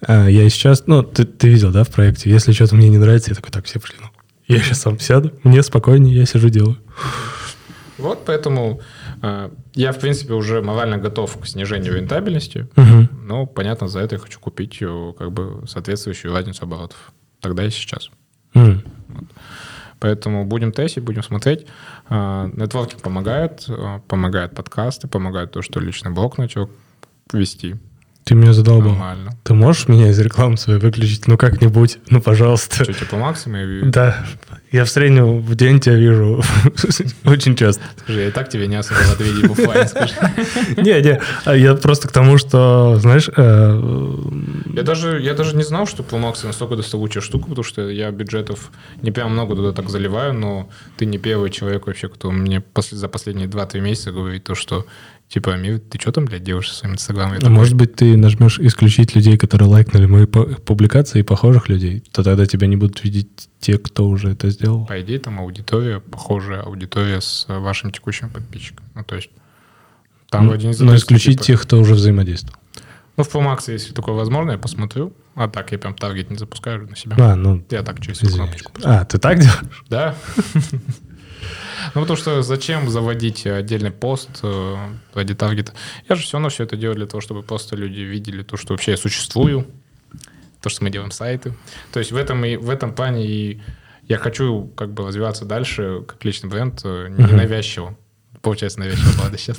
А, я сейчас, ну, ты, ты видел, да, в проекте, если что-то мне не нравится, я такой, так, все пошли, ну, я сейчас сам сяду, мне спокойнее, я сижу, делаю. Вот поэтому э, я, в принципе, уже морально готов к снижению рентабельности. Угу. Но, понятно, за это я хочу купить э, как бы соответствующую разницу оборотов. Тогда и сейчас. Угу. Вот. Поэтому будем тестить, будем смотреть. Э, нетворкинг помогает, э, помогает подкасты, помогает то, что личный блог начал вести. Ты меня задолбал. Нормально. Ты можешь меня из рекламы своей выключить? Ну, как-нибудь. Ну, пожалуйста. Что, типа максимум? Да. Я в среднем в день тебя вижу очень часто. Скажи, я так тебе не особо в ответе буфай, скажи. Не, не, а я просто к тому, что, знаешь... э, Я даже, я даже не знал, что Plumax настолько доставучая штука, потому что я бюджетов не прям много туда так заливаю, но ты не первый человек вообще, кто мне после, за последние 2-3 месяца говорит то, что типа, Амир, ты что там, блядь, делаешь со своим инстаграмом? А такой, может быть, ты нажмешь исключить людей, которые лайкнули мои пу- публикации и похожих людей, то тогда тебя не будут видеть те, кто уже это сделал. По идее, там аудитория, похожая аудитория с вашим текущим подписчиком. Ну, то есть там в один из Но записей, исключить типа- тех, кто уже взаимодействовал. Ну, в Plumax, если такое возможно, я посмотрю. А так, я прям таргет не запускаю на себя. А, ну, Я так через извиняюсь. кнопочку. А, ты так делаешь? Да. Ну, потому что зачем заводить отдельный пост э, ради таргета? Я же все равно все это делаю для того, чтобы просто люди видели то, что вообще я существую, то, что мы делаем сайты. То есть в этом, и, в этом плане и я хочу как бы развиваться дальше как личный бренд э, не Мгм. навязчиво. Получается навязчиво, ладно, сейчас.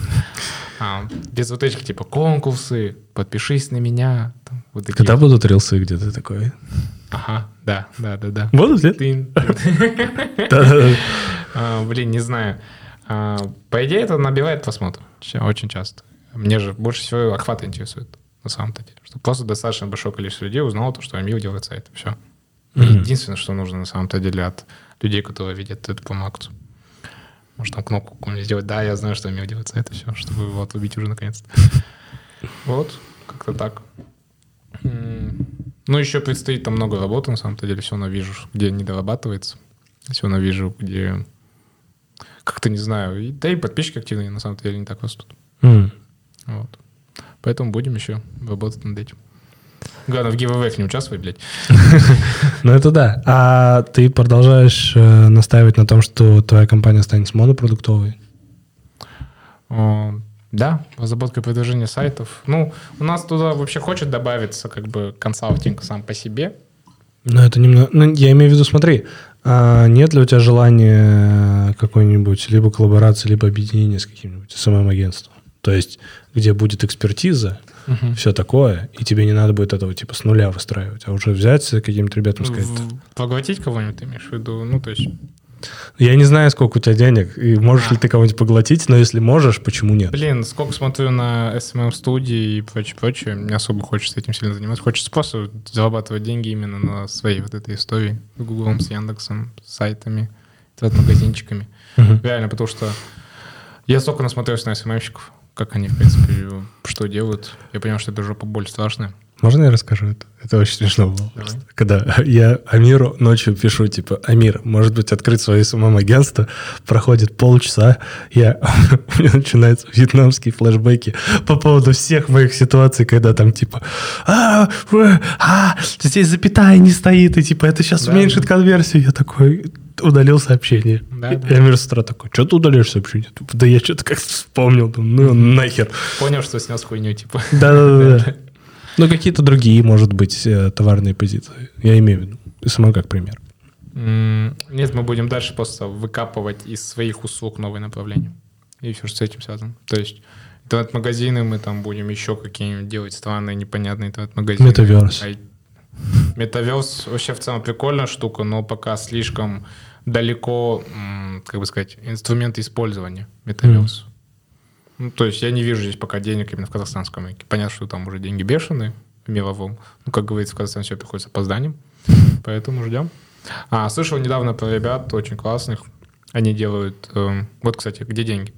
А, без вот этих типа конкурсы, подпишись на меня. там, вот такие. Когда будут рилсы, где ты такой? Ага, да, да, да, да. Будут, нет? А, Блин, не знаю. А, По идее, это набивает просмотр очень часто. Мне же больше всего охват интересует, на самом-то деле. Что просто достаточно большое количество людей узнало то, что Амил делает сайт. Все. Единственное, что нужно на самом-то деле от людей, которые видят эту помакцию. Может, там кнопку какую-нибудь сделать. Да, я знаю, что Амил делает сайт, и все, чтобы его отрубить уже наконец-то. Вот, как-то так. Ну, еще предстоит там много работы, на самом-то деле. Все равно вижу, где не дорабатывается. Все равно вижу, где... Как-то не знаю. Да и подписчики активные, на самом-то деле, не так растут. М. Вот. Поэтому будем еще работать над этим. Главное, в giveaway не участвуй, блядь. Ну, это да. А ты продолжаешь э, настаивать на том, что твоя компания станет монопродуктовой? Да, разработка и продвижение сайтов. Ну, у нас туда вообще хочет добавиться как бы консалтинг сам по себе. Ну, это немного... Ну, я имею в виду, смотри, а нет ли у тебя желания какой-нибудь либо коллаборации, либо объединения с каким-нибудь СММ-агентством? То есть, где будет экспертиза, все такое, и тебе не надо будет этого типа с нуля выстраивать, а уже взять каким-то ребятам сказать, В- Поглотить кого-нибудь ты имеешь в виду? Ну, то есть, я не знаю, сколько у тебя денег, и можешь ли ты кого-нибудь поглотить, но если можешь, почему нет? блин, сколько смотрю на SMM-студии и прочее-прочее, не особо хочется этим сильно заниматься. Хочется просто зарабатывать деньги именно на своей вот этой истории с Гуглом, с Яндексом, с сайтами, интернет-магазинчиками. Мгм. Реально, потому что я столько насмотрелся на СММщиков, как они, в принципе, что делают. Я понял, что это жопа боль страшная. Можно я расскажу это? Это очень смешно было. Давай. просто. Когда я Амиру ночью пишу, типа, Амир, может быть, открыть свое СММ-агентство, проходит полчаса, я, у меня начинаются вьетнамские флешбеки по поводу всех моих ситуаций, когда там, типа, а, а, здесь запятая не стоит, и, типа, это сейчас Да, уменьшит конверсию. Я такой, удалил сообщение. Да, и да. Амир с утра такой, что ты удаляешь сообщение? Да я что-то как-то вспомнил, думаю, ну нахер. Понял, что снес хуйню, типа. Да-да-да. Ну, какие-то другие, может быть, э, товарные позиции. Я имею в виду. SMM как пример. Нет, мы будем дальше просто выкапывать из своих услуг новые направления. И все, что с этим связано. То есть интернет-магазины мы там будем еще какие-нибудь делать странные, непонятные интернет-магазины. Metaverse. Метаверс вообще в целом прикольная штука, но пока слишком далеко, как бы сказать, инструменты использования метаверс. Ну, то есть я не вижу здесь пока денег именно в казахстанском рынке. Понятно, что там уже деньги бешеные в мировом. Ну, как говорится, в Казахстане все приходит с опозданием. Поэтому ждем. А, слышал недавно про ребят очень классных. Они делают... эм, вот, кстати, где деньги?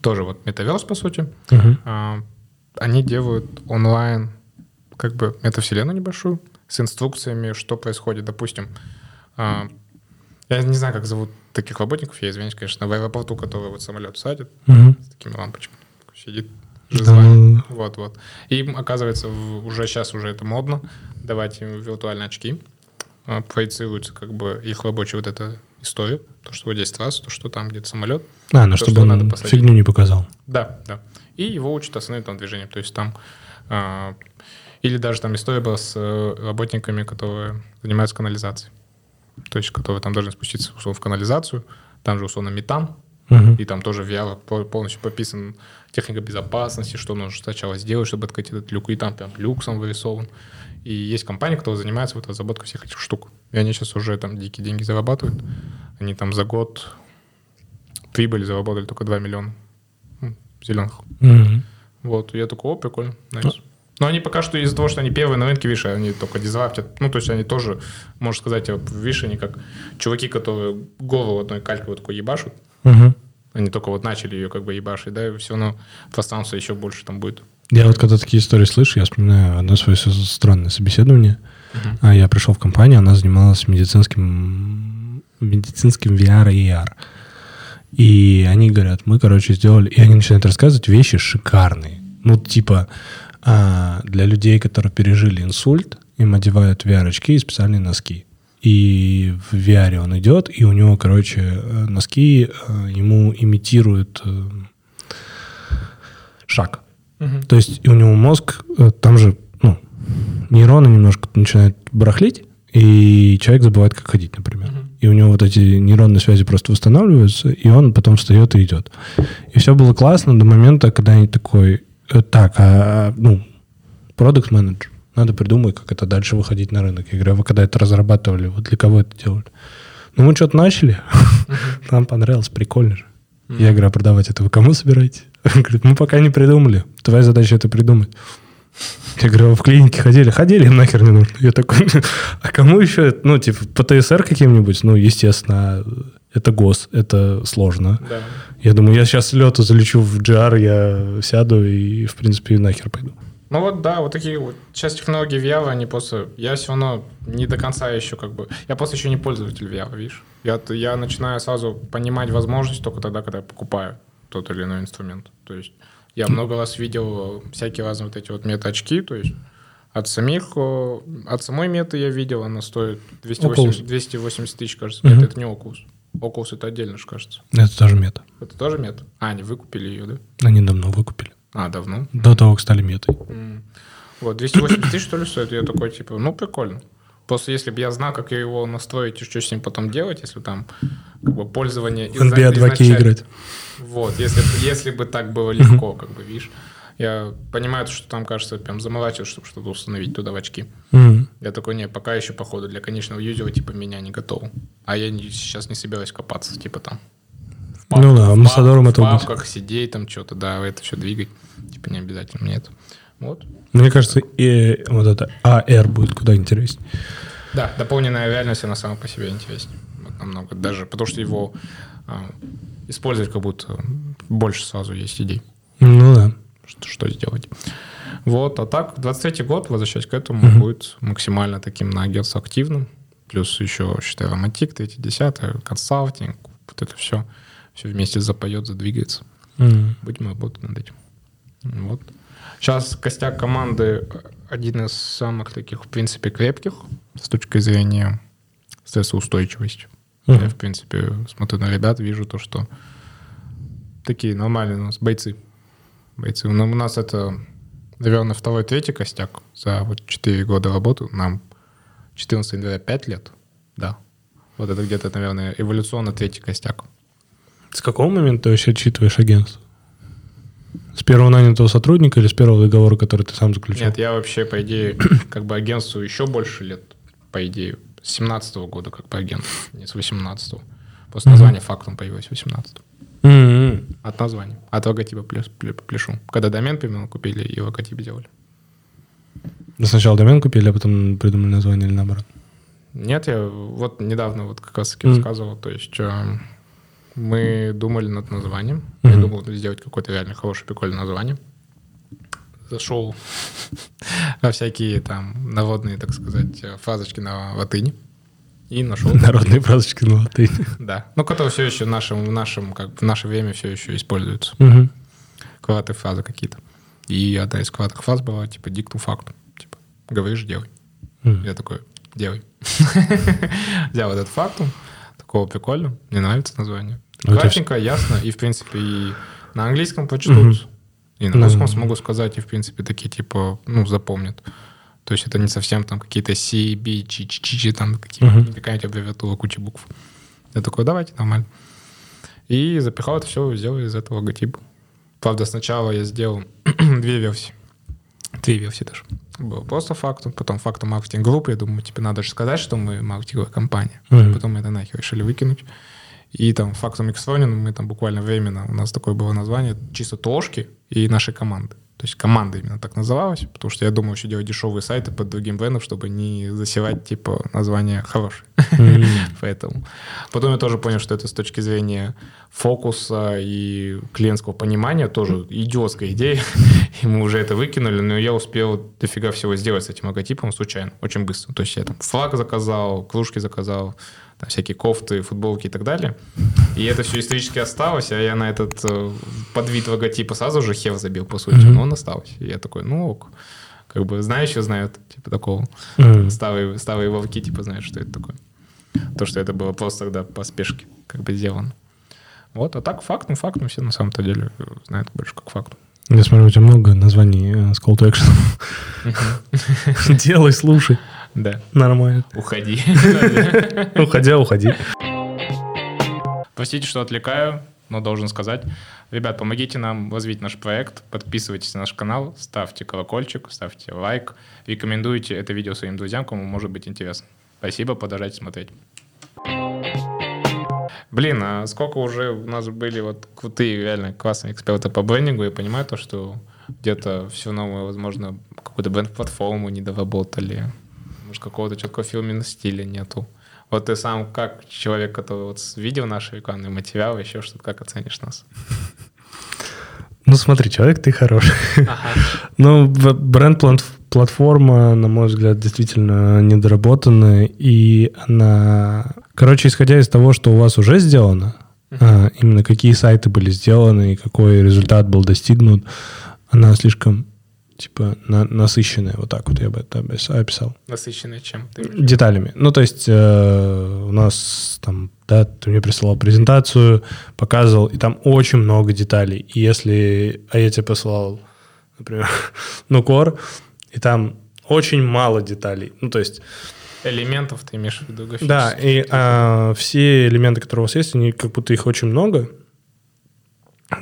Тоже вот метаверс, по сути. А, Они делают онлайн как бы метавселенную небольшую с инструкциями, что происходит. Допустим, а, я не знаю, как зовут таких работников, я извиняюсь, конечно, в аэропорту, которые вот самолет садят Мгм. с такими лампочками. Сидит Да. жизнь. Вот, вот. И оказывается, уже сейчас уже это модно давать им виртуальные очки. А, Проецируется как бы их рабочая вот эта история. То, что вот здесь трасса, то, что там где-то самолет. А, ну То, чтобы что надо он посадить. фигню не показал. Да, да. И его учат остановительным движением. То есть там... а, или даже там история была с э, работниками, которые занимаются канализацией. То есть, которые там должны спуститься условно в канализацию. Там же условно метан. Мгм. И там тоже по- полностью пописан техника безопасности, что нужно сначала сделать, чтобы открыть этот люк. И там прям люк сам вырисован. И есть компания, которая занимается вот разработкой всех этих штук. И они сейчас уже там дикие деньги зарабатывают. Они там за год прибыли заработали только 2 миллиона зеленых. Мгм. Вот, я такой, о, прикольно, найс. Но они пока что из-за того, что они первые на рынке, видишь, они только дизраптят. Ну, то есть они тоже, можно сказать, видишь, они как чуваки, которые голову одной калькой вот такой ебашут. Мгм. Они только вот начали ее как бы ебашить, да, и все равно пространство еще больше там будет. Я вот когда такие истории слышу, я вспоминаю одно свое странное собеседование. А Я пришел в компанию, она занималась медицинским, медицинским VR и AR. И они говорят, мы, короче, сделали... И они начинают рассказывать вещи шикарные. Ну, типа, а, для людей, которые пережили инсульт, им одевают VR-очки и специальные носки. И в VR он идет, и у него, короче, э, носки э, ему имитируют э, шаг. То есть у него мозг, там же, ну, нейроны немножко начинают барахлить, и человек забывает, как ходить, например. И у него вот эти нейронные связи просто восстанавливаются, и он потом встает и идет. И все было классно до момента, когда они такой, «Э, так, а, ну, продукт менеджер надо придумать, как это дальше выходить на рынок. Я говорю, а вы когда это разрабатывали, вот для кого это делали? Ну, мы что-то начали, нам понравилось, прикольно же. Я говорю, а продавать это вы кому собираете? Он говорит, мы пока не придумали. Твоя задача это придумать. Я говорю, а вы в клинике ходили? Ходили, им нахер не нужно. Я такой, а кому еще? Ну, типа, по ТСР каким-нибудь? Ну, естественно, это ГОС, это сложно. Да. Я думаю, я сейчас лету залечу в GR, я сяду и, в принципе, нахер пойду. Ну вот да, вот такие вот. Сейчас технологии VR, они просто... Я все равно не до конца еще как бы... Я просто еще не пользователь VR, видишь? Я, я начинаю сразу понимать возможность только тогда, когда я покупаю тот или иной инструмент. То есть я много раз видел всякие разные вот эти вот мета-очки, то есть от самих, э, от самой меты я видел, она стоит 280, 280 тысяч, кажется. Мгм. Мета это не Oculus. Oculus это отдельно же, кажется. Это тоже мета. Это тоже мета? А, они выкупили ее, да? Они давно выкупили. А, давно? До того, как стали метой. М. Вот, 280 тысяч, что ли, стоит? Я такой, типа, ну, прикольно. Просто если бы я знал, как его настроить и что с ним потом делать, если там как бы пользование... В NBA 2K изначально- играть. Вот, если, если бы так было легко, как бы, видишь. Я понимаю, что там, кажется, прям заморачиваться, чтобы что-то установить туда в очки. Мгм. Я такой, не, пока еще, походу, для конечного юзера, типа, меня не готов. А я не- сейчас не собираюсь копаться, типа, там. в Ну да, амбассадором пап- этого В папках сидеть там что-то, да, это все двигать. Типа, не обязательно мне это. Вот. Мне кажется, и вот это AR будет куда интереснее. Да, дополненная реальность, она сама по себе интереснее. Вот намного. Даже потому что его а, использовать как будто больше сразу есть идей, Ну да. Что, что сделать. Вот, а так, 23 год, возвращаясь к этому, будет максимально таким на агентство активным. Плюс еще, считаю, романтик, 3 10 консалтинг, вот это все. Все вместе запоет, задвигается. Мгм. Будем работать над этим. Вот. Сейчас костяк команды один из самых таких, в принципе, крепких с точки зрения стрессоустойчивости. Мгм. Я, в принципе, смотрю на ребят, вижу то, что такие нормальные у нас бойцы. Бойцы. Ну, у нас это, наверное, второй, третий костяк за вот 4 года работы. Нам 14 января 5 лет. Да. Вот это где-то, наверное, эволюционно третий костяк. С какого момента ты вообще отчитываешь агентство? С первого нанятого сотрудника или с первого договора, который ты сам заключил? Нет, я вообще, по идее, как бы агентству еще больше лет, по идее. С 17 года как бы агент, не с 18 Просто название фактом появилось в 18 М-м. От названия. От логотипа плюс, плю- пляшу. Когда домен примерно купили и логотип сделали. Ну, Сначала домен купили, а потом придумали название или наоборот. Нет, я вот недавно вот как раз таки Мгм. рассказывал, то есть э, мы думали над названием. Я Мгм. думал сделать какое-то реально хорошее, прикольное название. Зашел во всякие там народные, так сказать, э, фразочки на латыни. И нашел. Народные фразочки на латыни. Да. Ну, которые все еще в нашем, в нашем, как в наше время все еще используются. Мгм. Крылатые фразы какие-то. И одна из крылатых фраз была, типа, дикту факту. Типа, говоришь, делай. Мгм. Я такой, делай. Взял этот фактум, такого прикольно, мне нравится название. Это Кратенько, ясно, и, в принципе, и на английском прочтут, и на русском смогу сказать, и, в принципе, такие, типа, ну, запомнят. То есть это не совсем там какие-то C, B, Ч, Ч, Ч, Ч, там какие- Мгм. какая-нибудь аббревиатура, куча букв. Я такой, давайте, нормально. И запихал это все, сделал из этого логотип. Правда, сначала я сделал две версии. Три версии даже. Было просто факту, потом факту маркетинг группы. Я думаю, тебе надо же сказать, что мы маркетинговая компания. Мгм. Потом мы это нахер решили выкинуть. И там фактом Миксфонин мы там буквально временно, у нас такое было название, чисто тошки и нашей команды. То есть команда именно так называлась, потому что я думал еще делать дешевые сайты под другим брендом, чтобы не засевать, типа, название хорошее. Поэтому. Потом я тоже понял, что это с точки зрения фокуса и клиентского понимания тоже идиотская идея. И мы уже это выкинули, но я успел дофига всего сделать с этим логотипом случайно, очень быстро. То есть я там флаг заказал, кружки заказал, там всякие кофты, футболки и так далее. И это все исторически осталось, а я на этот э, подвид логотипа сразу же хер забил, по сути, но он остался. И я такой, ну ок. Как бы знающие знают, типа такого. Старые, старые вовки типа знают, что это такое. То, что это было просто тогда по спешке как бы сделано. Вот, а так фактом, фактом все на самом-то деле э, знают больше как факту. Я смотрю, у тебя много названий э, с call to action. Делай, слушай. Да, Нормально. уходи. Уходя, уходи. Простите, что отвлекаю, но должен сказать. Ребят, помогите нам развить наш проект, подписывайтесь на наш канал, ставьте колокольчик, ставьте лайк, рекомендуйте это видео своим друзьям, кому может быть интересно. Спасибо, продолжайте смотреть. Блин, а сколько уже у нас были вот крутые, реально классные эксперты по брендингу, я понимаю то, что где-то все равно, возможно, какую-то бренд-платформу не доработали, может, какого-то четкого фирменного стиля нету. Вот ты сам, как человек, который вот видел наши рекламные материалы, еще что-то, как оценишь нас? Ну смотри, человек ты хороший. Ага. Ну, бренд-платформа, на мой взгляд, действительно недоработанная, и она... Короче, исходя из того, что у вас уже сделано, а, именно какие сайты были сделаны и какой результат был достигнут, она слишком, типа, на- насыщенная, вот так вот я бы это опис- описал. Насыщенный чем? Ты? Деталями. Ну, то есть э, у нас там, да, ты мне присылал презентацию, показывал, и там очень много деталей. И если, а я тебе посылал, например, Нукор, и там очень мало деталей. Ну, то есть, Элементов ты имеешь в виду? да, и а, все элементы, которые у вас есть, они как будто их очень много.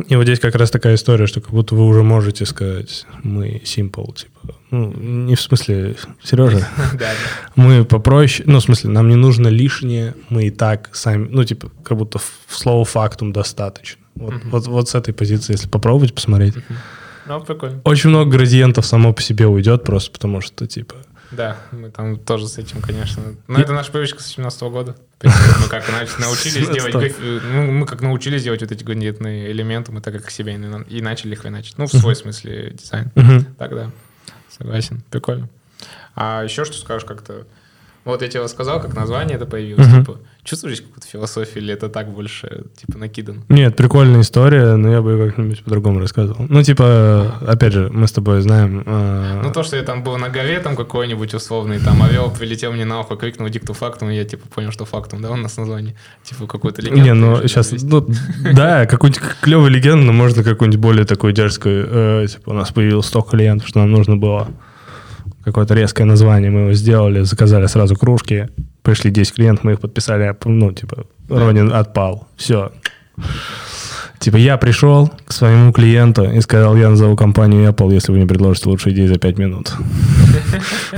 И вот здесь как раз такая история, что как будто вы уже можете сказать, мы simple, типа, ну, не в смысле, Сережа, мы попроще, ну, в смысле, нам не нужно лишнее, мы и так сами, ну, типа, как будто в слово фактум достаточно. Вот, Мгм. вот, вот с этой позиции, если попробовать посмотреть. Ну, прикольно. Очень много градиентов само по себе уйдет, просто потому что, типа, Да, мы там тоже с этим, конечно. Но это наша привычка с 17 года. Мы как научились 17-го. делать, ну, мы как научились делать вот эти градиентные элементы, мы так как себе и на- и начали их хреначить. Ну, в свой смысле дизайн. Так, да. Согласен. Прикольно. А еще что скажешь как-то? Вот я тебе рассказал, как название это появилось. Мгм. Типа, чувствуешь какую-то философию или это так больше, типа, накидано? Нет, прикольная история, но я бы ее как-нибудь по-другому рассказывал. Ну, типа, опять же, мы с тобой знаем... э, Ну, то, что я там был на горе там какой-нибудь условный, там орел прилетел мне на ухо, крикнул дикту фактум, и я, типа, понял, что фактум, да, у нас название. Типа, какой-то легенда. Не, ну сейчас, ну, да, какую-нибудь клевую легенду, но можно какую-нибудь более такую дерзкую. э, типа, у нас появилось столько клиентов, что нам нужно было какое-то резкое название, мы его сделали, заказали сразу кружки, пришли 10 клиентов, мы их подписали, ну, типа, Ронин отпал. Все. Типа, я пришел к своему клиенту и сказал, я назову компанию Apple, если вы не предложите лучшие идеи за 5 минут.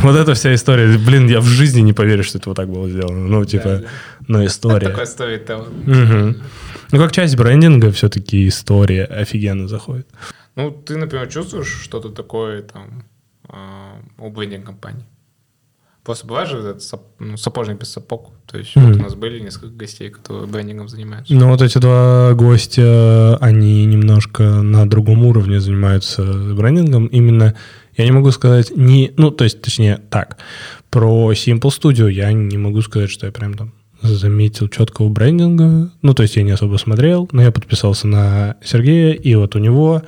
Вот эта вся история. Блин, я в жизни не поверю, что это вот так было сделано. Ну, типа, ну, история. Такой сторителлинг. Мгм. Ну, как часть брендинга, все-таки история офигенно заходит. Ну, ты, например, чувствуешь что-то такое там у брендинг-компаний? Просто бывает же этот сап- ну, сапожник без сапог. То есть вот Мгм. у нас были несколько гостей, которые брендингом занимаются. Но вот эти два гостя, они немножко на другом уровне занимаются брендингом. Именно, я не могу сказать, не, ну, то есть, точнее, так, про Simple Studio я не могу сказать, что я прям там заметил четкого брендинга. Ну, то есть я не особо смотрел, но я подписался на Сергея, и вот у него,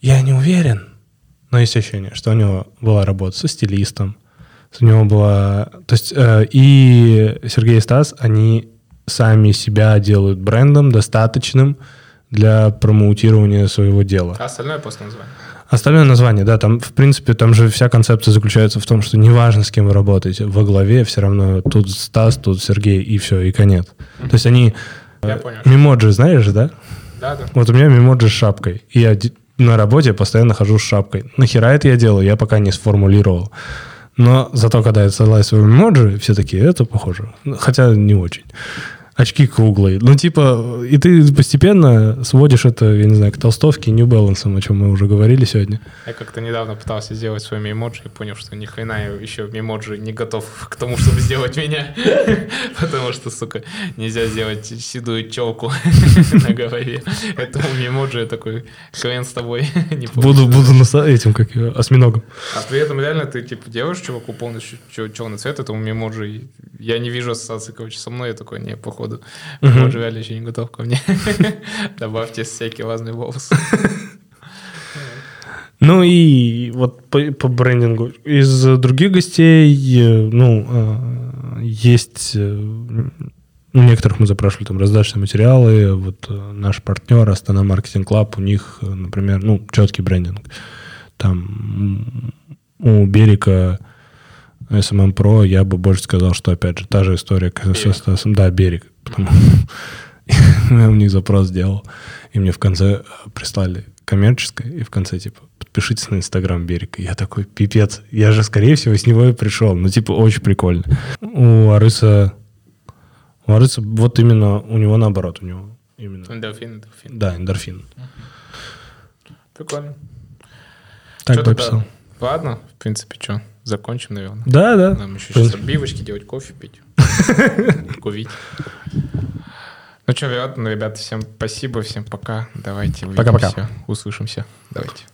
я не уверен, но есть ощущение, что у него была работа со стилистом, у него была... То есть э, и Сергей и Стас, они сами себя делают брендом достаточным для промоутирования своего дела. А остальное просто название. Остальное название, да, там, в принципе, там же вся концепция заключается в том, что неважно, с кем вы работаете, во главе все равно тут Стас, тут Сергей, и все, и конец. То есть они Я понял. Мемоджи знаешь, да? Да, да. Вот у меня мемоджи с шапкой. И я на работе постоянно хожу с шапкой. Нахера это я делаю, я пока не сформулировал. Но зато, когда я ссылаю свой мемоджи, все такие, это похоже. Хотя не очень. Очки круглые. Ну, типа, и ты постепенно сводишь это, я не знаю, к толстовке, New Balance, о чем мы уже говорили сегодня. Я как-то недавно пытался сделать своими эмоджи и понял, что ни хрена я еще мемоджи не готов к тому, чтобы сделать меня. Потому что, сука, нельзя сделать седую челку на голове. Этому мемоджи я такой, хрен с тобой. Буду, буду этим, как осьминогом. А при этом реально ты, типа, делаешь чуваку полностью черный цвет этому мемоджи. и Я не вижу ассоциации, короче, со мной. Я такой, не, походу, мемоджи реально еще не готов ко мне. Добавьте всякие разные волосы. Ну и вот по, по брендингу. Из других гостей, э, ну, э, есть... э, У некоторых мы запрашивали там раздачные материалы. Вот э, наш партнер Astana Marketing Club, у них, например, ну, четкий брендинг. Там у Берега SMM Pro я бы больше сказал, что, опять же, та же история как со Стасом. Да, Берег. Потому я у них запрос сделал, и мне в конце прислали коммерческое, и в конце, типа, подпишитесь на Инстаграм Берег. И я такой, пипец, я же, скорее всего, с него и пришел. Ну, типа, очень прикольно. У Арыса, у Арыса вот именно, у него наоборот, у него именно, Эндорфин, эндорфин. да, эндорфин. Прикольно. Так Чё бы описал. Ладно, в принципе, что, закончим, наверное. Да, да. Нам еще сейчас отбивочки делать, кофе пить, курить. Ну что, ребята, всем спасибо, всем пока. Давайте Пока-пока. услышимся. Давайте.